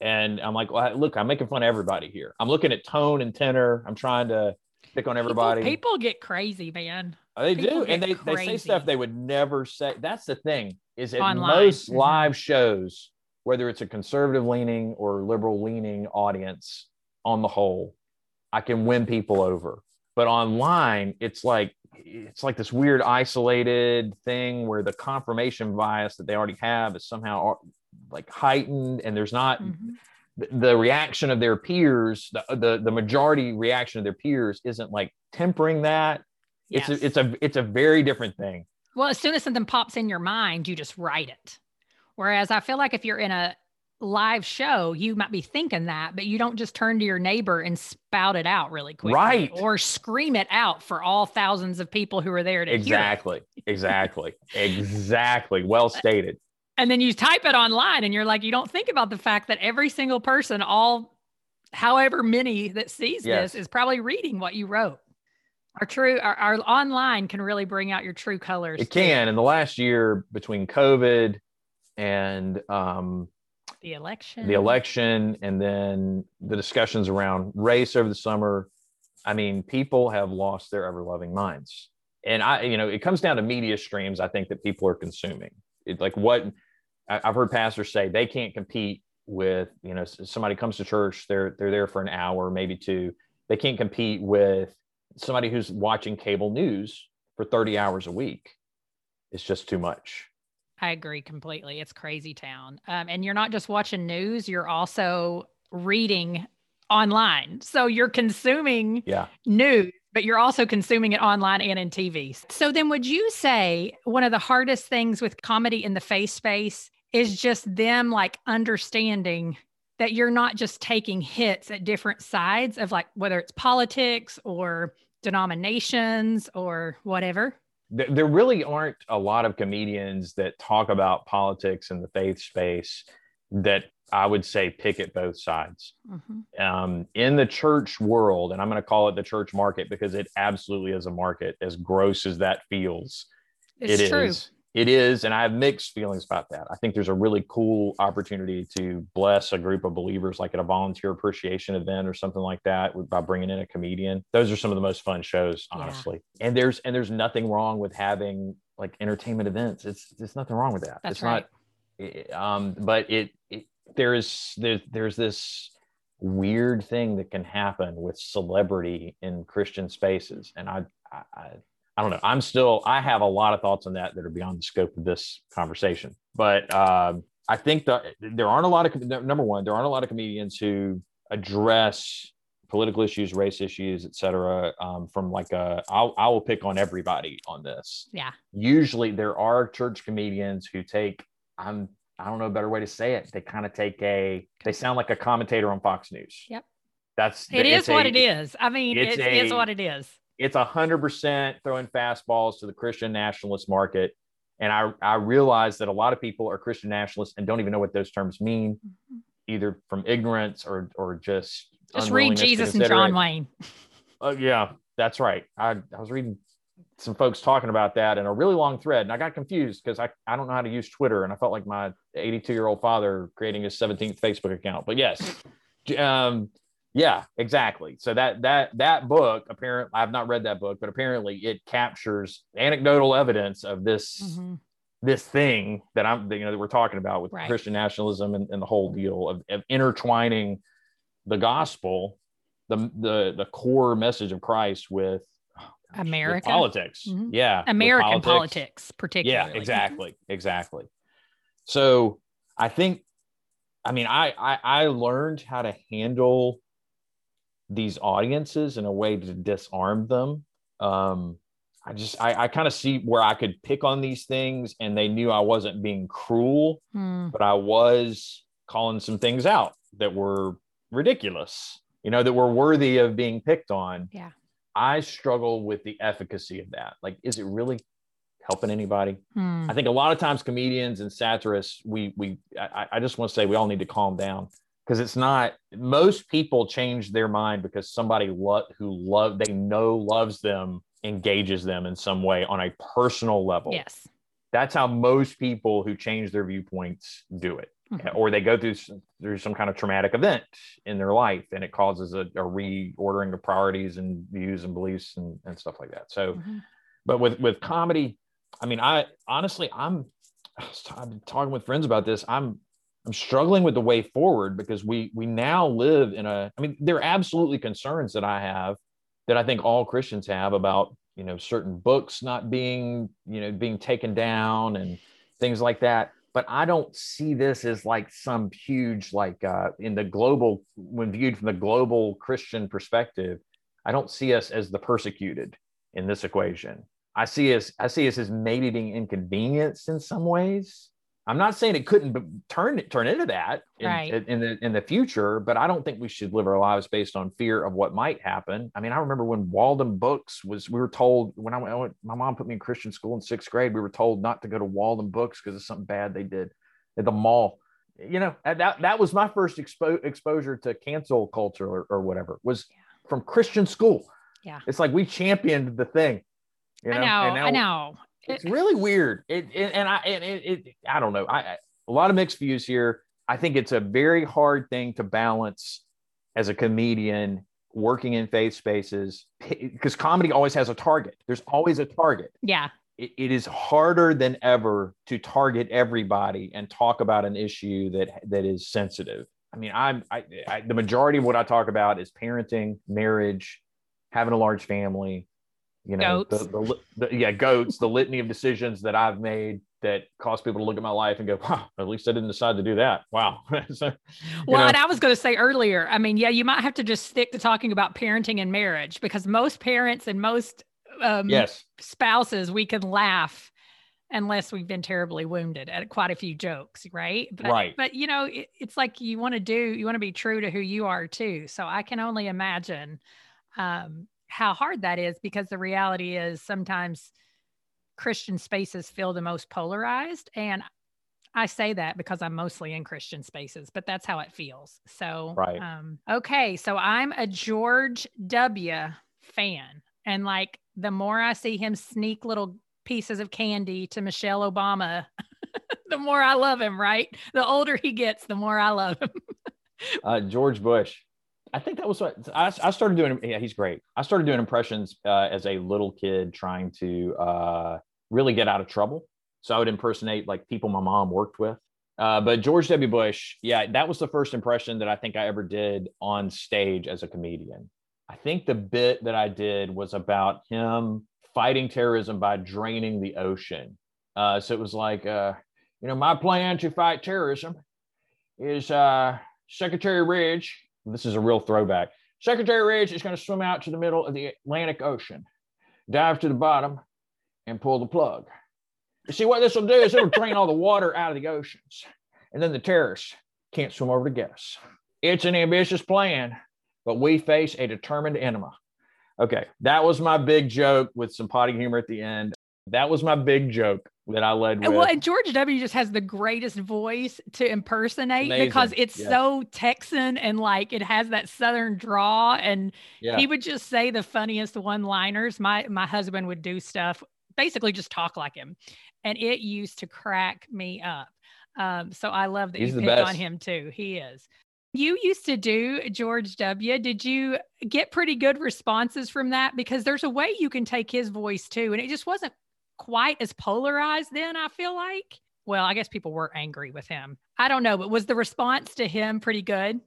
And I'm like, well, look, I'm making fun of everybody here. I'm looking at tone and tenor. I'm trying to pick on everybody. People, people get crazy, man. Oh, they people do. And they, they say stuff they would never say. That's the thing is at Online. most mm-hmm. live shows, whether it's a conservative leaning or liberal leaning audience on the whole, I can win people over. But online, it's like it's like this weird isolated thing where the confirmation bias that they already have is somehow like heightened and there's not mm-hmm. the, the, reaction of their peers the, the the majority reaction of their peers isn't like tempering that yes. it's a, it's a it's a very different thing well as soon as something pops in your mind you just write it whereas i feel like if you're in a live show, you might be thinking that, but you don't just turn to your neighbor and spout it out really quick, right? Or scream it out for all thousands of people who are there to exactly, exactly, exactly. Well stated and then you type it online and you're like you don't think about the fact that every single person all however many that sees yes. this is probably reading what you wrote. Our true our, our, online can really bring out your true colors it can. In the last year between covid and um, the election. the election and then the discussions around race over the summer i mean people have lost their ever loving minds. And i you know it comes down to media streams i think that people are consuming. It, like what I've heard pastors say they can't compete with, you know, somebody comes to church, they're they're there for an hour, maybe two. They can't compete with somebody who's watching cable news for 30 hours a week. It's just too much. I agree completely. It's crazy town. Um, and you're not just watching news, you're also reading online. So you're consuming yeah. news but you're also consuming it online and in TV. So then would you say one of the hardest things with comedy in the face space is just them like understanding that you're not just taking hits at different sides of like whether it's politics or denominations or whatever? There really aren't a lot of comedians that talk about politics in the faith space that I would say pick at both sides. Mm-hmm. Um, in the church world, and I'm going to call it the church market because it absolutely is a market, as gross as that feels. It's it true. Is, it is. And I have mixed feelings about that. I think there's a really cool opportunity to bless a group of believers, like at a volunteer appreciation event or something like that, by bringing in a comedian. Those are some of the most fun shows, honestly. Yeah. And there's and there's nothing wrong with having like entertainment events. It's there's nothing wrong with that. That's it's right. not um, but it, it, there is there's there's this weird thing that can happen with celebrity in Christian spaces, and I, I I don't know. I'm still I have a lot of thoughts on that that are beyond the scope of this conversation, but um, I think that there aren't a lot of number one there aren't a lot of comedians who address political issues, race issues, et cetera, um, from like a, I'll, I will pick on everybody on this. Yeah. Usually there are church comedians who take, I'm I don't know a better way to say it. They kind of take a, they sound like a commentator on Fox News. Yep. That's it is what a, it is. I mean, it's, it's a, what it is. It's a hundred percent throwing fastballs to the Christian nationalist market. And I, I realize that a lot of people are Christian nationalists and don't even know what those terms mean, mm-hmm. either from ignorance or, or just, just read Jesus and John Wayne. (laughs) Uh, yeah, that's right. I, I was reading some folks talking about that in a really long thread. And I got confused because I, I don't know how to use Twitter. And I felt like my 82 year old father creating his 17th Facebook account. But yes, (laughs) um, yeah, exactly. So that that that book apparently I've not read that book, but apparently it captures anecdotal evidence of this mm-hmm. this thing that I'm you know that we're talking about with right. Christian nationalism and, and, the whole deal of, of intertwining the gospel, the the the core message of Christ with America politics. Mm-hmm. Yeah. American politics. politics, particularly. Yeah, exactly. Exactly. So I think, I mean, I, I, I learned how to handle these audiences in a way to disarm them. Um, I just I, I kind of see where I could pick on these things and they knew I wasn't being cruel, Hmm. but I was calling some things out that were ridiculous, you know, that were worthy of being picked on. Yeah. I struggle with the efficacy of that. Like, is it really helping anybody? Hmm. I think a lot of times comedians and satirists, we we I, I just want to say we all need to calm down because it's not most people change their mind because somebody lo- who love they know loves them engages them in some way on a personal level. Yes. That's how most people who change their viewpoints do it. Mhm. Or they go through some, through some kind of traumatic event in their life and it causes a, a reordering of priorities and views and beliefs and, and stuff like that. So Mhm. but with with comedy i mean i honestly i'm (sighs) i've been talking with friends about this i'm i'm struggling with the way forward because we we now live in a i mean there are absolutely concerns that i have that i think all christians have about you know certain books not being you know being taken down and things like that but i don't see this as like some huge like uh in the global when viewed from the global christian perspective i don't see us as the persecuted in this equation. I see us I see us as maybe being inconvenienced in some ways. I'm not saying it couldn't turn turn into that in, Right. in the in the future, but I don't think we should live our lives based on fear of what might happen. I mean, I remember when Walden Books was we were told when I went, my mom put me in Christian school in sixth grade, we were told not to go to Walden Books because of something bad they did at the mall. You know, that that was my first expo- exposure to cancel culture or, or whatever was from Christian school. Yeah. It's like we championed the thing. You know, I know. And now I know. It's really weird. It, it and I and it, it I don't know. I, I a lot of mixed views here. I think it's a very hard thing to balance as a comedian working in faith spaces because comedy always has a target. There's always a target. Yeah. It, it is harder than ever to target everybody and talk about an issue that that is sensitive. I mean, I'm I, I the majority of what I talk about is parenting, marriage, having a large family, you know, Goats. The, the, the yeah, goats, the litany of decisions that I've made that cause people to look at my life and go, wow, at least I didn't decide to do that. Wow. (laughs) so, Well, know, and I was going to say earlier, I mean, yeah, you might have to just stick to talking about parenting and marriage because most parents and most um, yes, spouses, we can laugh unless we've been terribly wounded at quite a few jokes, right? But, Right. But, you know, it, it's like you want to do, you want to be true to who you are too. So I can only imagine um, how hard that is because the reality is sometimes Christian spaces feel the most polarized. And I say that because I'm mostly in Christian spaces, but that's how it feels. So, Right. um, okay. So I'm a George W. fan. And like the more I see him sneak little pieces of candy to Michelle Obama, (laughs) the more I love him, right? The older he gets, the more I love him. (laughs) uh, George Bush. I think that was what I, I started doing. Yeah, he's great. I started doing impressions uh, as a little kid, trying to uh, really get out of trouble. So I would impersonate like people my mom worked with. Uh, but George W. Bush, yeah, that was the first impression that I think I ever did on stage as a comedian. I think the bit that I did was about him fighting terrorism by draining the ocean. Uh, so it was like, uh, you know, my plan to fight terrorism is uh, Secretary Ridge. This is a real throwback. Secretary Ridge is going to swim out to the middle of the Atlantic Ocean, dive to the bottom, and pull the plug. You see what this will do is it'll drain all the water out of the oceans, and then the terrorists can't swim over to get us. It's an ambitious plan, but we face a determined enemy. Okay, that was my big joke with some potty humor at the end. That was my big joke that I led with. Well, and George W just has the greatest voice to impersonate because it's so Texan and like it has that southern draw and yeah, he would just say the funniest one-liners. My my husband would do stuff basically just talk like him and it used to crack me up. Um, so I love that He's you picked on him too. He is. You used to do George W. Did you get pretty good responses from that? Because there's a way you can take his voice too, and it just wasn't quite as polarized then. I feel like. Well, I guess people were angry with him. I don't know, but was the response to him pretty good?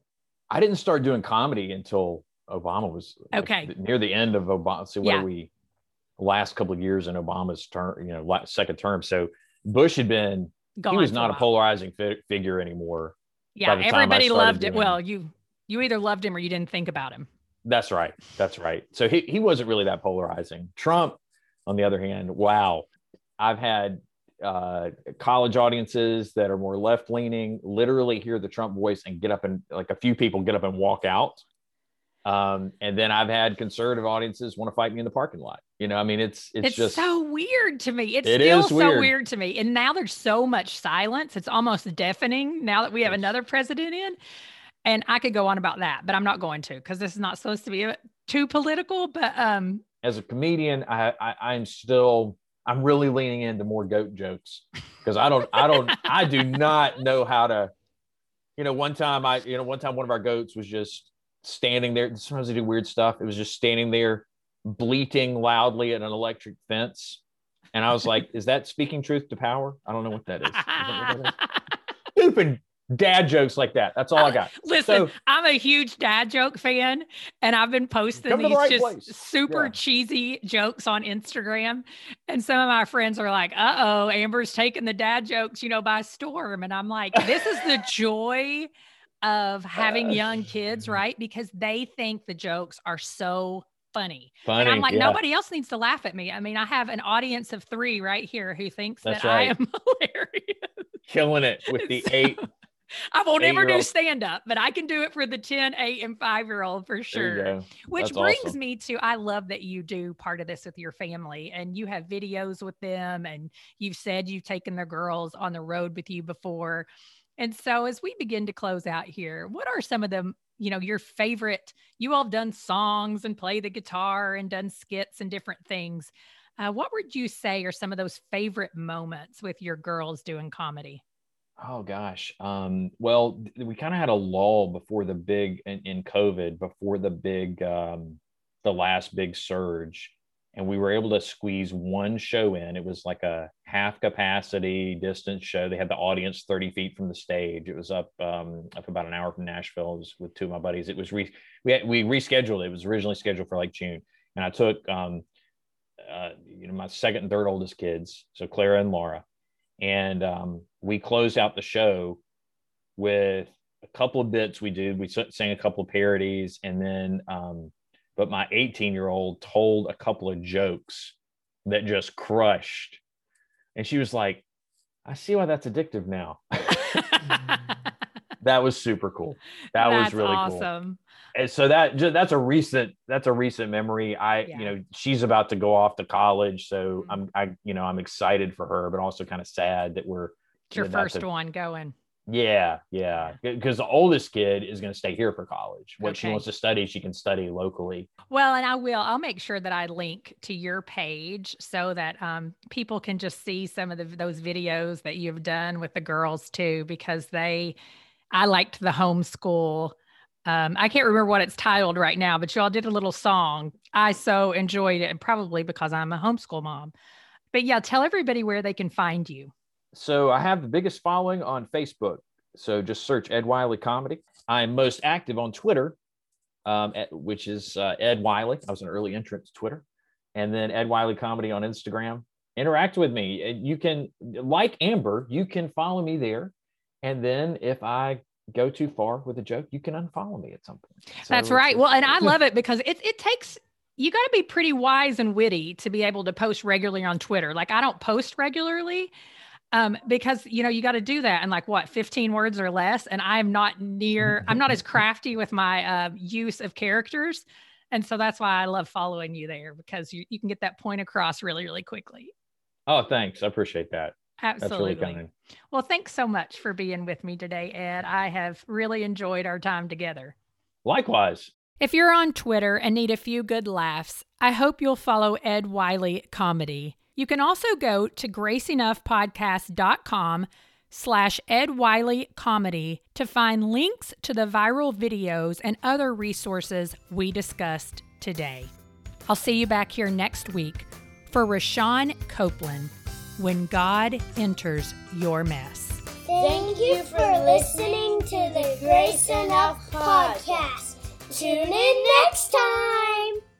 I didn't start doing comedy until Obama was like, Okay. near the end of Obama. So what Yeah. are we? Last couple of years in Obama's term, you know, la- second term. So Bush had been Gone he was not a while. polarizing fi- figure anymore. Yeah, the time I everybody loved it. Well, you you either loved him or you didn't think about him. That's right. That's right. So he, he wasn't really that polarizing. Trump, on the other hand, wow, I've had uh, college audiences that are more left leaning literally hear the Trump voice and get up and like a few people get up and walk out. Um, and then I've had conservative audiences want to fight me in the parking lot. You know, I mean, it's it's, it's just so weird to me. It's It still is so weird. weird to me. And now there's so much silence. It's almost deafening now that we have Yes. another president in. And I could go on about that, but I'm not going to because this is not supposed to be uh, too political. But um, as a comedian, I, I I'm still I'm really leaning into more goat jokes because I don't I don't (laughs) I do not know how to, you know. One time I you know one time one of our goats was just standing there. Sometimes they do weird stuff. It was just standing there bleating loudly at an electric fence, and I was like, "Is that speaking truth to power? I don't know what that is." What that is? (laughs) Stupid dad jokes like that. That's all I got. Listen, So- I'm a huge dad joke fan, and I've been posting to the these right just place. super Yeah. cheesy jokes on Instagram. And some of my friends are like, uh oh, Amber's taking the dad jokes, you know, by storm. And I'm like, this is the (laughs) joy of having Uh, young kids, right? Because they think the jokes are so funny. Funny. And I'm like, yeah. nobody else needs to laugh at me. I mean, I have an audience of three right here who thinks That's that I am (laughs) hilarious. killing it with the So- eight. (laughs) I will never do stand up, but I can do it for the 10, 8, and 5 year old for sure. Which That's brings awesome. me to I love that you do part of this with your family and you have videos with them and you've said you've taken the girls on the road with you before. And so as we begin to close out here, what are some of the you know, your favorite? You all have done songs and play the guitar and done skits and different things. Uh, what would you say are some of those favorite moments with your girls doing comedy? Oh gosh. Um, well, we kind of had a lull before the big in, in COVID, before the big, um, the last big surge, and we were able to squeeze one show in. It was like a half capacity distance show. They had the audience 30 feet from the stage. It was up um, up about an hour from Nashville. With two of my buddies. It was re- we had, we rescheduled. It It was originally scheduled for like June, and I took um, uh, you know my second and third oldest kids, so Clara and Laura and um, we closed out the show with a couple of bits we did we sang a couple of parodies and then um, but my 18 year old told a couple of jokes that just crushed and she was like i see why that's addictive now (laughs) that was super cool that was That's really cool awesome. and so that that's a recent that's a recent memory i Yeah. you know she's about to go off to college so Mhm. i'm i you know i'm excited for her but also kind of sad that we're It's your first one going. yeah yeah because the oldest kid is going to stay here for college what she wants to study she can study locally Well, and I will. I'll make sure that I link to your page so that um, people can just see some of the, those videos that you've done with the girls too, because they, I liked the homeschool. Um, I can't remember what it's titled right now, but y'all did a little song. I so enjoyed it, and probably because I'm a homeschool mom. But yeah, tell everybody where they can find you. So i have the biggest following on facebook. So just search ed wiley comedy. I'm most active on twitter um, at, which is uh, ed wiley. I was an early entrant to twitter. And then ed wiley comedy on instagram. Interact with me. You can like amber you can follow me there. And then if i go too far with a joke you can unfollow me at some point. So That's right. Well, and I (laughs) love it because it it takes you got to be pretty wise and witty to be able to post regularly on Twitter. Like I don't post regularly um because you know you got to do that in like what 15 words or less? And i'm not near i'm not as (laughs) crafty with my uh, use of characters. And so that's why i love following you there because you, you can get that point across really really quickly. Oh thanks. I appreciate that. That's absolutely. really kind. Well thanks so much for being with me today ed. I have really enjoyed our time together. Likewise. If you're on Twitter and need a few good laughs, I hope you'll follow Ed Wiley Comedy. You can also go to graceenoughpodcast.com slash Ed Wiley Comedy to find links to the viral videos and other resources we discussed today. I'll see you back here next week for Rashawn Copeland, When God Enters Your Mess. Thank you for listening to the Grace Enough podcast. Tune in next time.